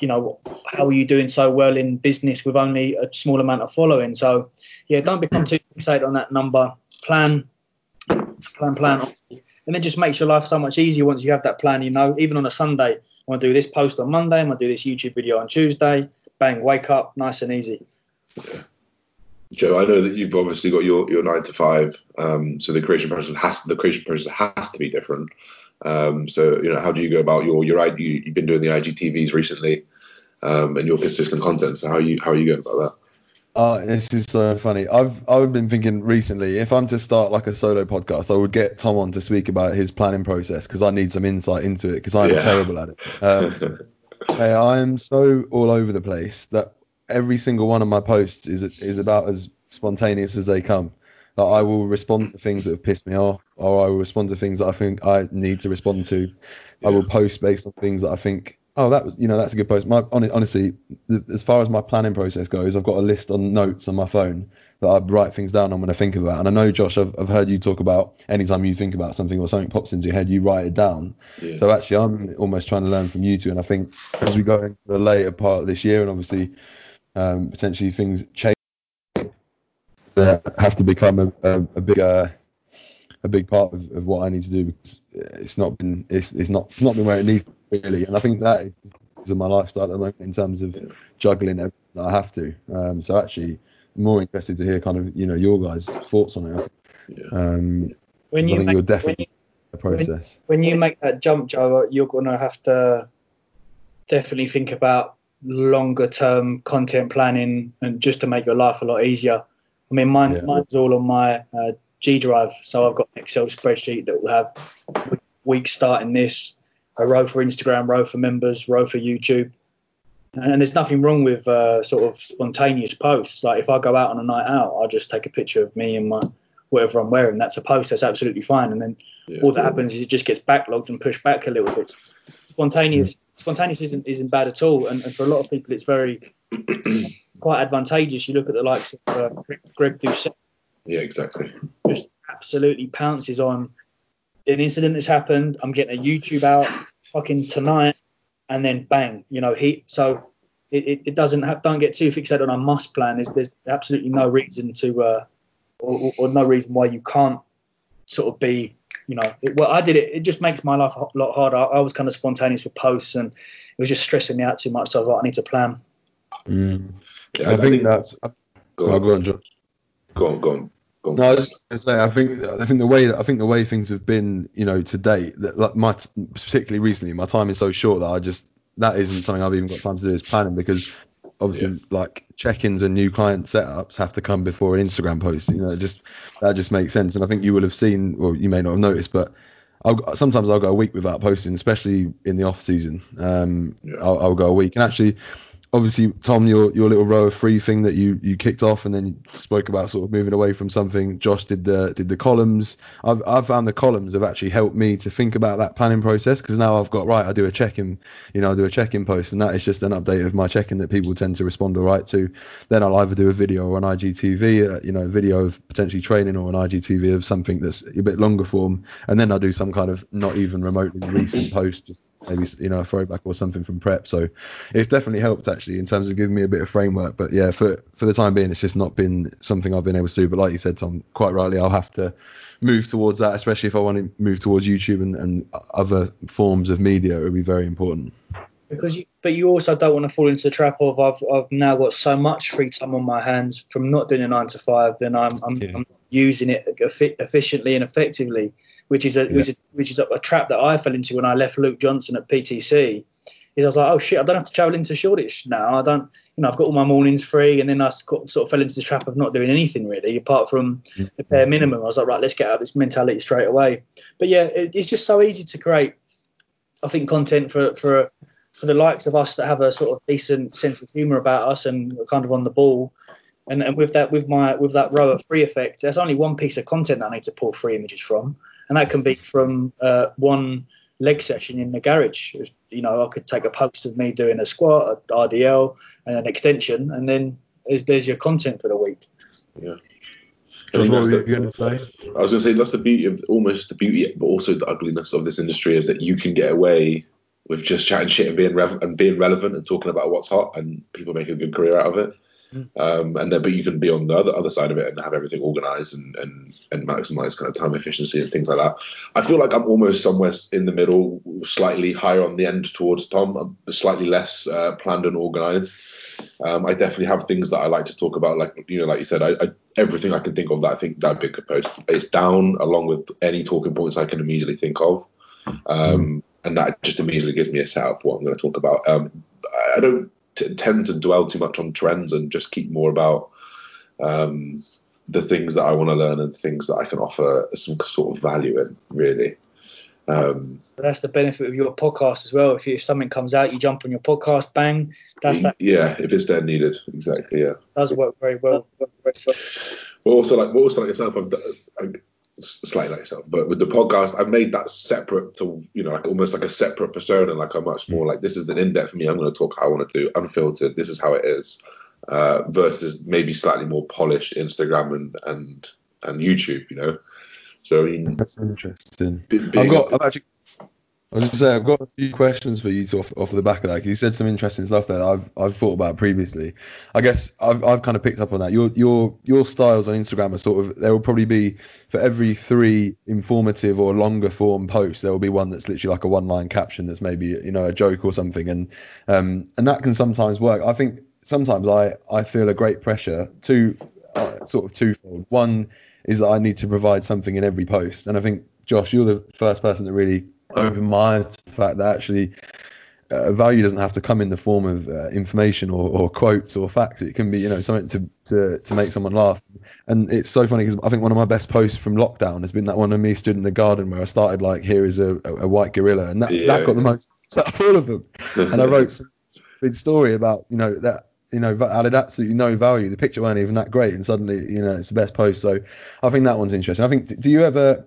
you know how are you doing so well in business with only a small amount of following so yeah don't become too excited on that number plan plan, plan, and then just makes your life so much easier once you have that plan. You know, even on a Sunday, I want to do this post on Monday, I'm gonna do this YouTube video on Tuesday. Bang, wake up, nice and easy. Yeah. Joe, I know that you've obviously got your, your nine to five, um, so the creation process has the creation process has to be different. Um, so you know, how do you go about your your you, you've been doing the IGTVs recently, um, and your consistent content. So how are you how are you going about that? Oh, this is so funny. I've I've been thinking recently if I'm to start like a solo podcast, I would get Tom on to speak about his planning process because I need some insight into it because I'm yeah. terrible at it. Um, hey, I am so all over the place that every single one of my posts is is about as spontaneous as they come. Like I will respond to things that have pissed me off, or I will respond to things that I think I need to respond to. Yeah. I will post based on things that I think oh, that was, you know, that's a good post. My honestly, as far as my planning process goes, I've got a list on notes on my phone that I write things down I'm going to think about. And I know, Josh, I've, I've heard you talk about anytime you think about something or something pops into your head, you write it down. Yeah. So actually, I'm almost trying to learn from you two. And I think as we go into the later part of this year, and obviously um, potentially things change, that have to become a, a, a bigger a big part of, of what I need to do because it's not been it's, it's not it's not been where it needs to be really. And I think that is because of my lifestyle at the moment in terms of juggling everything that I have to. Um, so actually I'm more interested to hear kind of you know your guys thoughts on it. Yeah. um, when you I think make, you're definitely a process. when, when you make that jump Joe you're gonna have to definitely think about longer term content planning and just to make your life a lot easier. I mean mine, yeah. mine's all on my uh, G Drive. So I've got an Excel spreadsheet that will have weeks starting this, a row for Instagram, row for members, row for YouTube. And there's nothing wrong with uh, sort of spontaneous posts. Like if I go out on a night out, I'll just take a picture of me and my whatever I'm wearing. That's a post. That's absolutely fine. And then yeah, all that cool. happens is it just gets backlogged and pushed back a little bit. Spontaneous, spontaneous isn't isn't bad at all. And, and for a lot of people, it's very quite advantageous. You look at the likes of uh, Greg Doucette yeah, exactly. Just absolutely pounces on an incident that's happened. I'm getting a YouTube out fucking tonight, and then bang, you know, he. So it, it, it doesn't have, don't get too fixated on a must plan. Is there's absolutely no reason to, uh, or, or, no reason why you can't sort of be, you know, it, well, I did it. It just makes my life a lot harder. I, I was kind of spontaneous with posts, and it was just stressing me out too much. So I thought I need to plan. Mm. Yeah, I, I, think, think that's. Go on, go on, John. Go on, go on. No, I was just say I think I think the way I think the way things have been, you know, to date, that like my particularly recently, my time is so short that I just that isn't something I've even got time to do is planning because obviously yeah. like check-ins and new client setups have to come before an Instagram post. You know, just that just makes sense. And I think you will have seen, or you may not have noticed, but I'll, sometimes I'll go a week without posting, especially in the off season. Um, yeah. I'll, I'll, go a week, and actually, obviously, Tom, your your little row of free thing that you you kicked off, and then you spoke about sort of moving away from something. Josh did the did the columns. I've I've found the columns have actually helped me to think about that planning process because now I've got right. I do a check in, you know, I do a check in post, and that is just an update of my check in that people tend to respond all right to. Then I'll either do a video or an IGTV, uh, you know, video of potentially training or an IGTV of something that's a bit longer form, and then I'll do some kind of not even remotely recent post just maybe you know a throwback or something from prep. So it's definitely helped actually in terms of giving me a bit of framework. But yeah, for for the time being, it's just not been something I've been able to do. But like you said, Tom, quite rightly, I'll have to move towards that, especially if I want to move towards YouTube and, and other forms of media. It would be very important. Because you, but you also don't want to fall into the trap of I've I've now got so much free time on my hands from not doing a nine to five, then I'm I'm, yeah. I'm using it efficiently and effectively which is a yeah. which is, which is a, a, trap that I fell into when I left Luke Johnson at PTC. Is I was like, oh shit, I don't have to travel into Shoreditch now. I don't, you know, I've got all my mornings free, and then I sort of fell into the trap of not doing anything really apart from mm. the bare minimum. I was like, right, let's get out of this mentality straight away. But yeah, it, it's just so easy to create. I think content for for for the likes of us that have a sort of decent sense of humour about us and kind of on the ball. And, and with that with my with that row of free effect, there's only one piece of content that I need to pull free images from, and that can be from uh, one leg session in the garage. You know, I could take a post of me doing a squat, a RDL, and an extension, and then there's, there's your content for the week. Yeah. I think that's the, going to say? I was going to say that's the beauty of almost the beauty, but also the ugliness of this industry is that you can get away with just chatting shit and being rev- and being relevant and talking about what's hot, and people make a good career out of it. Um, and then, but you can be on the other other side of it and have everything organized and and and maximize kind of time efficiency and things like that. I feel like I'm almost somewhere in the middle, slightly higher on the end towards Tom, I'm slightly less uh, planned and organized. Um, I definitely have things that I like to talk about, like you know, like you said, I, I everything I can think of that I think that big post is down, along with any talking points I can immediately think of, um, and that just immediately gives me a setup for what I'm going to talk about. Um, I don't t- tend to dwell too much on trends and just keep more about um, the things that I want to learn and things that I can offer some sort of value in, really. Um, that's the benefit of your podcast as well. If, you, if something comes out, you jump on your podcast, bang. That's that. Yeah, if it's there needed, exactly. Yeah, does work very well. Work very well. Also, like, also like yourself, I've, slightly like yourself, but with the podcast, I've made that separate to, you know, like almost like a separate persona, like a much more like this is an in depth for me. I'm going to talk how I want to do, unfiltered. This is how it is, uh, versus maybe slightly more polished Instagram and and and YouTube, you know. So I mean, that's interesting. I've got, I've actually, I was just say I've got a few questions for you off, off the back of that. You said some interesting stuff there. I've I've thought about previously. I guess I've I've kind of picked up on that. Your your your styles on Instagram are sort of there will probably be for every three informative or longer form posts there will be one that's literally like a one line caption that's maybe you know a joke or something and um and that can sometimes work. I think sometimes I I feel a great pressure to uh, sort of twofold. One is that I need to provide something in every post. And I think, Josh, you're the first person that really my eyes to the fact that actually uh, value doesn't have to come in the form of uh, information or, or, quotes or facts. It can be, you know, something to, to, to make someone laugh. And it's so funny because I think one of my best posts from lockdown has been that one of me stood in the garden where I started like, here is a, a, a white gorilla. And that, yeah, that got the most out of all of them. and I wrote some big story about, you know, that you know, added absolutely no value. The picture weren't even that great, and suddenly, you know, it's the best post. So I think that one's interesting. I think, do you ever,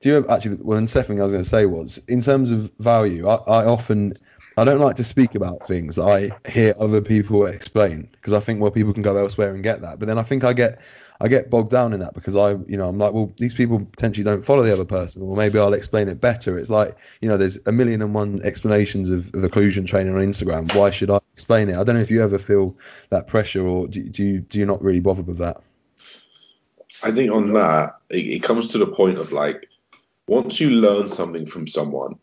do you ever actually? Well, the second thing I was going to say was, in terms of value, I, I often, I don't like to speak about things that I hear other people explain because I think well, people can go elsewhere and get that. But then I think I get I get bogged down in that because I, you know, I'm like, well, these people potentially don't follow the other person, or maybe I'll explain it better. It's like, you know, there's a million and one explanations of, of occlusion training on Instagram. Why should I explain it? I don't know if you ever feel that pressure, or do, do you do you not really bother with that? I think on that, it, it comes to the point of like, once you learn something from someone,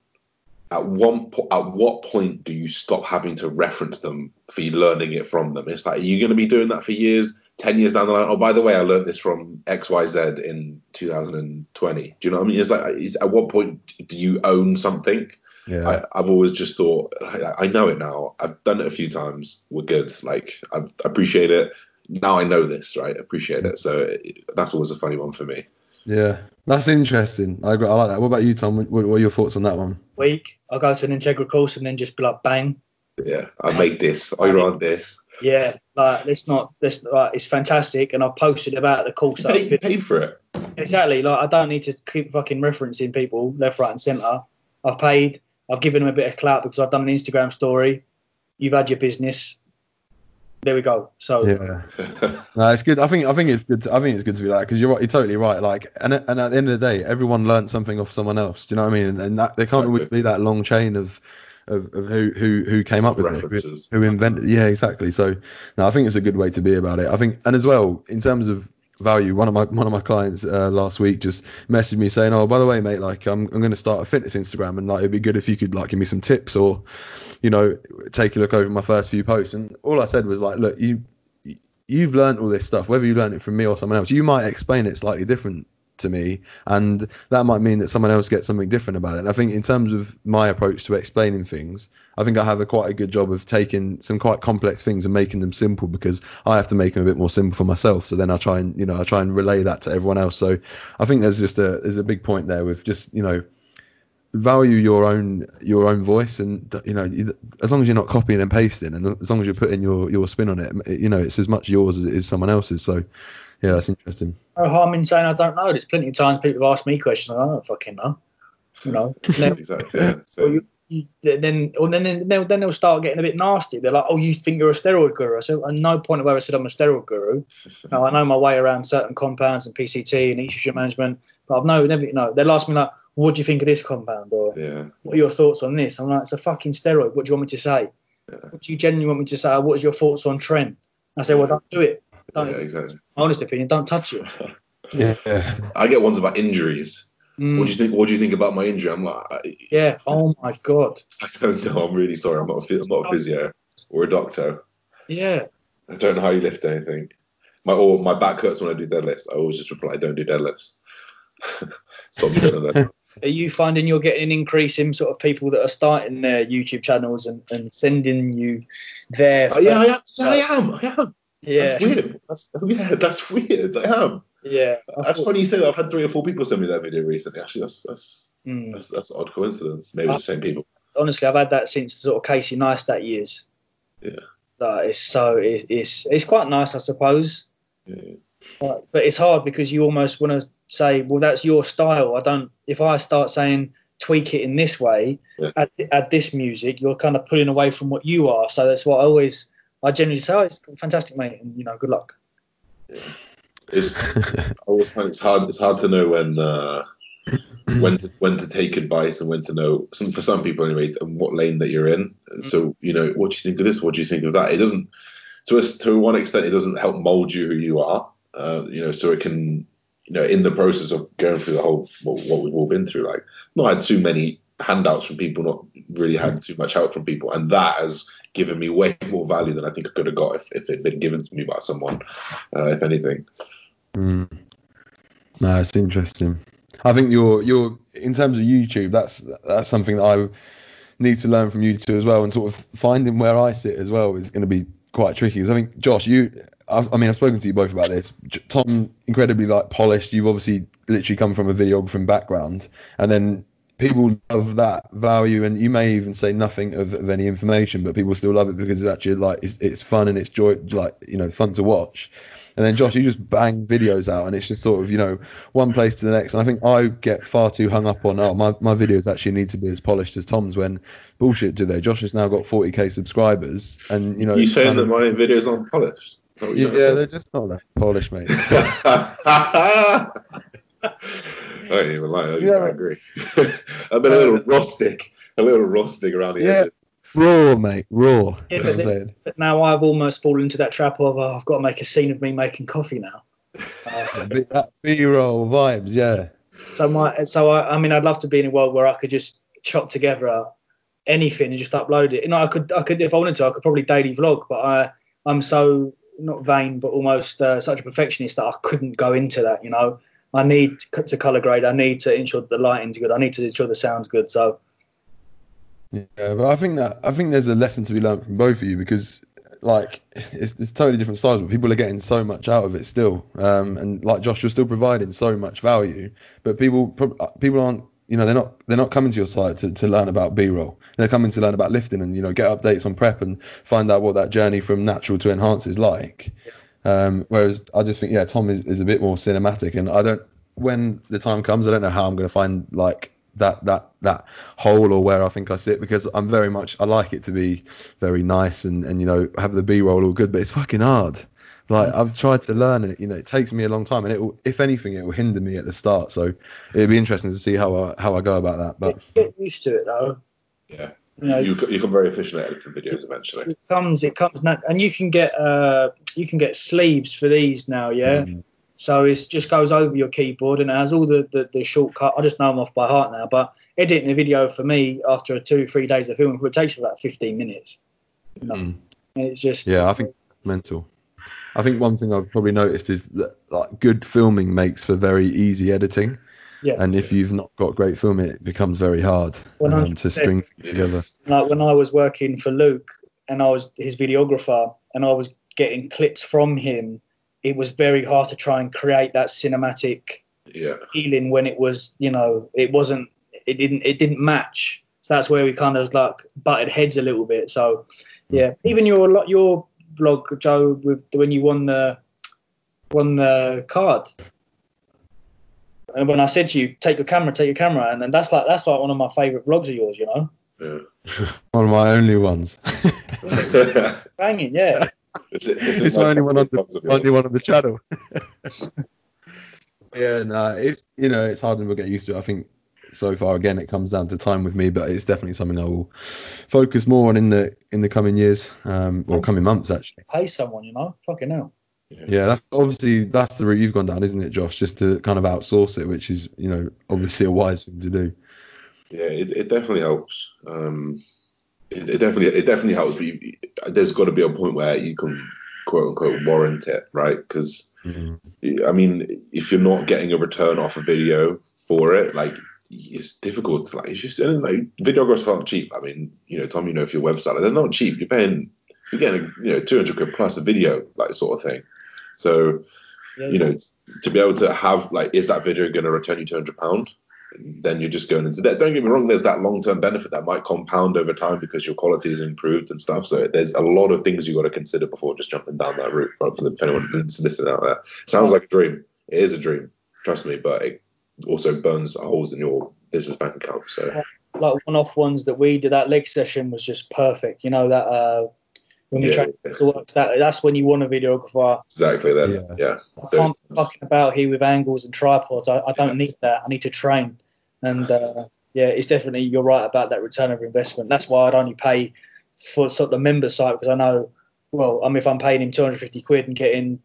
at one po- at what point do you stop having to reference them for learning it from them? It's like, are you going to be doing that for years? 10 years down the line, oh, by the way, I learned this from XYZ in 2020. Do you know what I mean? It's like, is, at what point do you own something? Yeah. I, have always just thought, I, I, know it now. I've done it a few times. We're good. Like, I appreciate it. Now I know this, right? Appreciate it. So it, that's always a funny one for me. Yeah, that's interesting. I, I like that. What about you, Tom? What, what, are your thoughts on that one? Week, I'll go to an integral course and then just be like, bang. Yeah, I made this. I run this. Yeah, like it's not this like it's fantastic, and I've posted about the course. You pay, paid for it. Exactly. Like I don't need to keep fucking referencing people left, right, and centre. I've paid. I've given them a bit of clout because I've done an Instagram story. You've had your business. There we go. So yeah, no, it's good. I think I think it's good. To, I think it's good to be like because you're right. You're totally right. Like and and at the end of the day, everyone learned something off someone else. Do you know what I mean? And, and that there can't always be that long chain of of, of who, who who came up with References. it, who, who invented. Yeah, exactly. So no, I think it's a good way to be about it. I think, and as well in terms of value. One of my one of my clients uh, last week just messaged me saying, "Oh, by the way, mate, like I'm I'm going to start a fitness Instagram, and like it'd be good if you could like give me some tips or, you know, take a look over my first few posts." And all I said was like, "Look, you." You've learned all this stuff, whether you learned it from me or someone else. You might explain it slightly different to me, and that might mean that someone else gets something different about it. And I think in terms of my approach to explaining things, I think I have a quite a good job of taking some quite complex things and making them simple because I have to make them a bit more simple for myself. So then I try and you know I try and relay that to everyone else. So I think there's just a there's a big point there with just you know value your own your own voice and you know as long as you're not copying and pasting and as long as you're putting your your spin on it you know it's as much yours as it is someone else's so yeah, that's interesting. No harm in saying I don't know. There's plenty of times people have asked me questions. I don't fucking know. You know. exactly. Yeah. So, you, you, then, or then, then, they'll, then they'll start getting a bit nasty. They're like, "Oh, you think you're a steroid guru?" I said, "At no point have I ever said I'm a steroid guru. no, I know my way around certain compounds and PCT and estrogen management, but I've no, never, you know, they'll ask me like, "What do you think of this compound?" or yeah. "What are your thoughts on this?" I'm like, "It's a fucking steroid. What do you want me to say?" Yeah. What do you genuinely want me to say? What is your thoughts on Tren? I say, well, don't do it. Don't, Yeah, exactly. my honest opinion, don't touch it. Yeah. I get ones about injuries. Mm, What do you think? What do you think about my injury? I'm like, I, yeah. Oh my god. I don't know. I'm really sorry. I'm not a, phy- I'm not a physio or a doctor. Yeah. I don't know how you lift anything. My or my back hurts when I do deadlifts. I always just reply, "Don't do deadlifts." Stop doing that. Are you finding you're getting an increase in sort of people that are starting their YouTube channels and, and sending you their? Oh, yeah, I am. Yeah, I am. I am. yeah, That's weird. That's yeah, that's weird. I am. yeah. I That's thought- funny you say that. I've had three or four people send me that video recently. Actually, that's that's mm. that's, that's an odd coincidence. Maybe it's the same people. honestly, I've had that since the sort of Casey Neistat years. Yeah. That is so it, it's it's quite nice, I suppose. Yeah. But, but it's hard because you almost want to say, well, that's your style. I don't. If I start saying tweak it in this way, Yeah. add, add this music, you're kind of pulling away from what you are. So that's what I always, I generally say, oh, it's fantastic, mate, and you know, good luck. It's I always find it's hard. It's hard to know when uh, when to when to take advice and when to know. Some for some people anyway, and what lane that you're in. So you know, what do you think of this? What do you think of that? It doesn't. To us, to one extent, it doesn't help mold you who you are. Uh, you know, so it can. You know, in the process of going through the whole what, what we've all been through, like not had too many handouts from people, not really had too much help from people, and that has given me way more value than I think I could have got if, if it'd been given to me by someone, uh, if anything. Mm. No, it's interesting. I think you're you're in terms of YouTube. That's that's something that I need to learn from you two as well, and sort of finding where I sit as well is going to be quite tricky. I think Josh, you, I, I mean, I've spoken to you both about this. Tom, incredibly like polished. You've obviously literally come from a videography background, and then people love that value, and you may even say nothing of, of any information, but people still love it because it's actually like it's, it's fun and it's joy, like you know, fun to watch. And then Josh, you just bang videos out, and it's just sort of you know one place to the next. And I think I get far too hung up on oh my, my videos actually need to be as polished as Tom's. When bullshit, do they? Josh has now got 40k subscribers, and you know you saying that my videos aren't polished? Is that what yeah, to they're just not that polished, mate. I don't even lie. I, Yeah. I agree. I've been a little rustic, a little rustic around the Yeah. edges. Raw, mate, raw. Yeah, but what I'm then- saying. But now I've almost fallen into that trap of oh, I've got to make a scene of me making coffee now. Uh, that B-roll vibes, yeah. so my so I, I mean I'd love to be in a world where I could just chop together anything and just upload it. You know I could I could if I wanted to I could probably daily vlog, but I I'm so not vain but almost uh, such a perfectionist that I couldn't go into that. You know I need to, to color grade. I need to ensure that the lighting's good. I need to ensure the sound's good. So Yeah, but I think that I think there's a lesson to be learned from both of you because like it's, it's totally different styles, but people are getting so much out of it still. Um, and like Josh, you're still providing so much value, but people people aren't you know they're not they're not coming to your site to, to learn about B-roll. They're coming to learn about lifting and you know get updates on prep and find out what that journey from natural to enhance is like. Um, whereas I just think yeah, Tom is, is a bit more cinematic, and I don't when the time comes, I don't know how I'm going to find like that that that hole or where I think I sit because I'm very much I like it to be very nice and and you know have the B-roll all good, but it's fucking hard. Like I've tried to learn it, you know, it takes me a long time, and it will, if anything, it will hinder me at the start. So it'd be interesting to see how I how I go about that. But get used to it though. Yeah, You know, you you become very efficient at editing videos eventually. it comes it comes and you can get uh you can get sleeves for these now yeah Mm. So it just goes over your keyboard and it has all the, the the shortcut i just know them off by heart now but editing a video for me after two three days of filming it takes about 15 minutes you know? Mm. it's just yeah, I think mental. I think one thing I've probably noticed is that like good filming makes for very easy editing, yeah and if you've not got great film, it becomes very hard um, to string together. like when i was working for luke and i was his videographer and i was getting clips from him it was very hard to try and create that cinematic Yeah, feeling when it was, you know, it wasn't, it didn't, it didn't match. So that's where we kind of like butted heads a little bit. So yeah, mm-hmm. even your lo- your blog, Joe, with when you won the won the card. And when I said to you, take your camera, take your camera, and then that's like that's like one of my favourite vlogs of yours, you know. yeah. One of my only ones. Banging, yeah. It's, it- it's my only one on the only one on the channel. yeah, no, it's you know it's hard and we'll get used to it. I think so far. Again, it comes down to time with me, but it's definitely something I will focus more on in the in the coming years, um, or coming months actually. Pay someone, you know, fucking hell. Yeah, that's obviously that's the route you've gone down, isn't it, Josh? Just to kind of outsource it, which is you know obviously a wise thing to do. Yeah, it, it definitely helps. Um, it, it definitely it definitely helps. But you, there's got to be a point where you can quote unquote warrant it, right? Because Mm-hmm. I mean, if you're not getting a return off a video for it, like it's difficult to like. It's just and, like videographers aren't cheap. I mean, you know, Tom, you know, if your website, like, they're not cheap. You're paying, you're getting, you know, 200 quid plus a video, like sort of thing. So, Yeah, you know, to be able to have like, is that video going to return you 200 pound? Then you're just going into that. Don't get me wrong. There's that long-term benefit that might compound over time because your quality is improved and stuff. So there's a lot of things you've got to consider before just jumping down that route. For the, anyone that's listening out there, sounds like a dream. It is a dream, trust me. But it also burns holes in your business bank account. So like one-off ones that we did. That leg session was just perfect. You know that uh, when we Yeah, train yeah. to works, that that's when you want a videographer. exactly then, Yeah. yeah. I can't be fucking about here with angles and tripods. I, I don't need that. I need to train. And uh, yeah, it's definitely you're right about that return of investment. That's why I'd only pay for sort of the member site because I know, well, I mean, if I'm paying him 250 quid and getting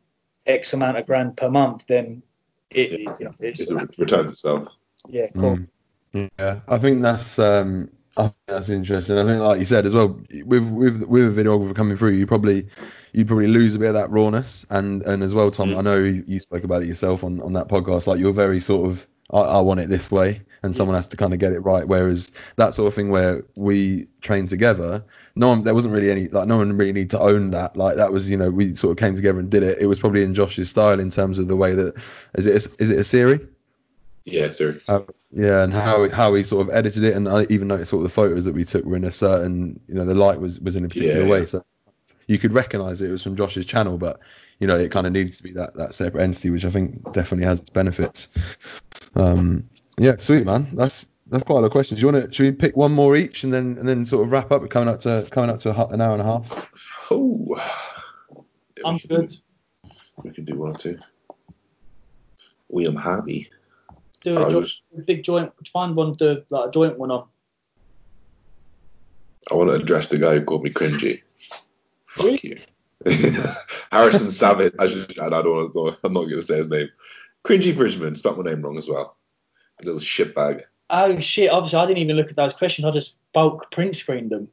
X amount of grand per month, then it, you know, it's It returns itself. yeah, cool. Mm. Yeah, I think that's um, I think that's interesting. I think, like you said as well, with with with a videographer coming through, you probably you probably lose a bit of that rawness, and and as well, Tom, Mm. I know you, spoke about it yourself on on that podcast. Like you're very sort of, I, I want it this way, and someone has to kind of get it right. Whereas that sort of thing where we trained together, no one there wasn't really any like no one really need to own that. Like that was you know we sort of came together and did it. It was probably in Josh's style in terms of the way that is it a, is it a series? Yeah, sir. How, yeah, and how how he sort of edited it, and I even noticed sort of the photos that we took were in a certain, you know, the light was was in a particular Yeah, way, yeah. so you could recognise it was from Josh's channel, but you know, it kind of needed to be that that separate entity, which I think definitely has its benefits. Um, yeah, sweet man, that's that's quite a lot of questions. Do You want to should we pick one more each and then and then sort of wrap up? We're coming up to coming up to a, an hour and a half. Oh. We I'm can good. do- We can do one or two. We am happy. Do a was- big joint. Find one, do like a joint one on. I want to address the guy who called me cringy. Fuck Really? you. Harrison Savage. I, should, I don't want to, I'm not going to say his name. Cringy Bridgman. Spelled my name wrong as well. A little shitbag. Oh shit! Obviously, I didn't even look at those questions. I just bulk print screened them.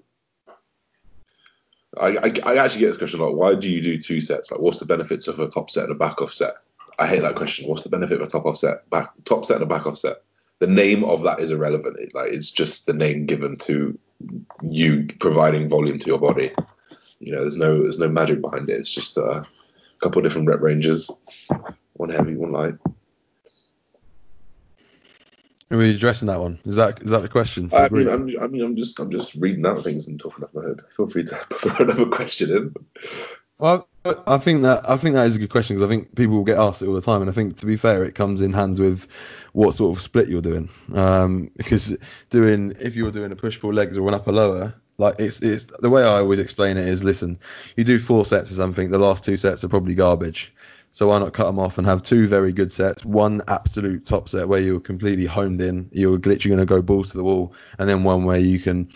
I, I, I actually get this question a lot. Why do you do two sets? Like, what's the benefits of a top set and a back off set? I hate that question. What's the benefit of a top off set, back top set and a back offset? The name of that is irrelevant. It, like, it's just the name given to you providing volume to your body. You know, there's no there's no magic behind it. It's just uh, a couple of different rep ranges, one heavy, one light. Are we addressing that one? Is that is that the question? I mean. I'm, I mean, I'm just I'm just reading out things and talking off my head. Feel free to put another question in. Well, I think that I think that is a good question because I think people will get asked it all the time, and I think to be fair, it comes in hands with what sort of split you're doing. Um, because doing if you're doing a push pull legs or an upper lower, like it's it's the way I always explain it is, listen, you do four sets or something, the last two sets are probably garbage. So why not cut them off and have two very good sets, one absolute top set where you're completely honed in, you're literally going to go balls to the wall, and then one where you can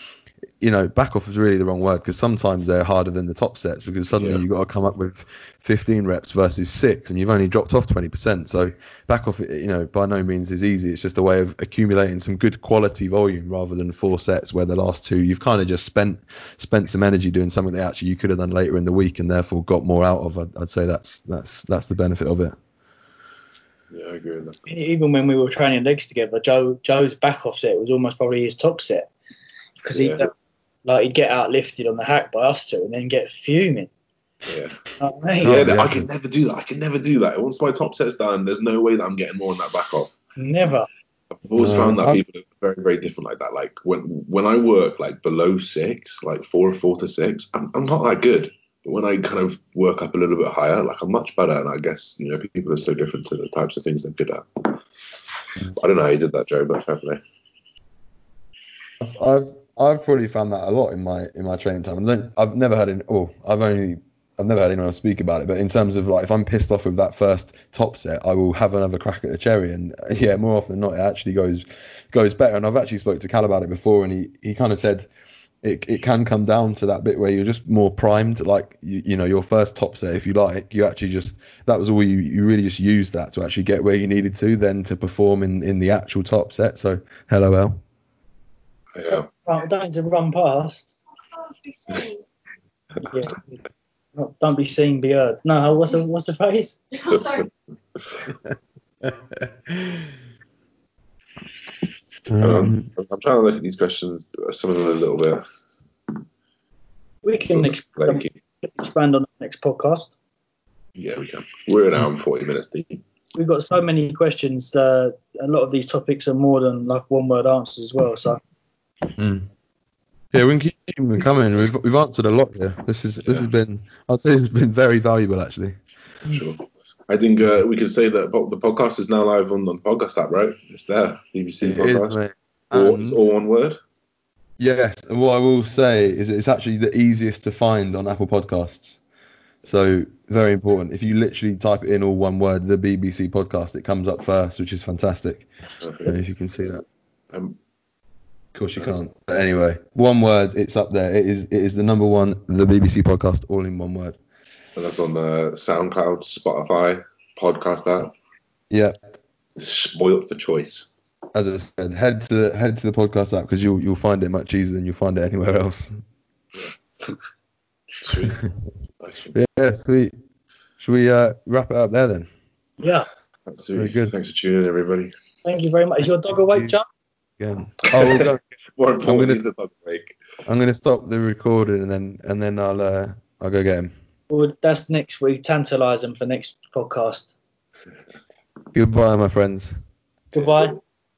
you know, back off is really the wrong word because sometimes they're harder than the top sets because suddenly Yeah. you've got to come up with 15 reps versus six and you've only dropped off 20%. So back off, you know, by no means is easy. It's just a way of accumulating some good quality volume rather than four sets where the last two you've kind of just spent spent some energy doing something that actually you could have done later in the week and therefore got more out of. I'd, I'd say that's that's that's the benefit of it. Yeah, I agree with that. Even when we were training legs together, Joe Joe's back off set was almost probably his top set because he Yeah. like he'd get outlifted on the hack by us two and then get fuming. Yeah. You know what I mean? Oh, yeah, yeah. I can never do that. I can never do that. Once my top set's done, there's no way that I'm getting more on that back off. Never. I've always No, found that I- people are very, very different like that. Like when when I work like below six, like four or four to six, I'm, I'm not that good. But when I kind of work up a little bit higher, like I'm much better. And I guess you know people are so different to the types of things they're good at. I don't know how you did that, Joe, but fair play. I've I've probably found that a lot in my in my training time. Then I've never had an oh I've only I've never had anyone else speak about it, but in terms of like if I'm pissed off with that first top set, I will have another crack at the cherry, and yeah, more often than not, it actually goes goes better. And I've actually spoke to Cal about it before, and he he kind of said it it can come down to that bit where you're just more primed, like you, you know your first top set, if you like, you actually just that was all you you really just used that to actually get where you needed to, then to perform in in the actual top set. So hello, El. Yeah. Right, don't need to run past. Yeah. Not- Don't be seen, be heard. No, what's the what's the phrase? Um, I'm trying to look at these questions. Some of them are a little bit We can expand, expand on the next podcast. Yeah, we can. We're an hour and 40 minutes deep. We've got so many questions. Uh, a lot of these topics are more than like one word answers as well. So Mm. Yeah, we can keep them coming. We've we've answered a lot here. This is this Yeah. has been I'd say this has been very valuable actually. Sure. I think uh, we can say that the podcast is now live on, on the podcast app, right? It's there. BBC It is, podcast. All, And- it's all one word. Yes, and what I will say is it's actually the easiest to find on Apple Podcasts. So very important. If you literally type it in all one word, the BBC podcast, it comes up first, which is fantastic. I don't know Perfect. if you can see that. Um, Of course you can't. But anyway, one word, it's up there. It is it is the number one, the BBC podcast, all in one word. and that's on uh, SoundCloud, Spotify, podcast app. Yeah. Spoiled for choice. As I said, head to head to the podcast app because you'll you'll find it much easier than you'll find it anywhere else. Sweet. Nice. Yeah, sweet. Should we uh, wrap it up there then? yeah, Absolutely. Very good. Thanks for tuning in, everybody. thank you very much. Is your dog awake, John? Again. Oh, we'll go. More important gonna- is the dog break. I'm gonna stop the recording and then and then I'll uh, I'll go get him. Well, that's next week. Tantalise them for next podcast. Goodbye, my friends. Goodbye.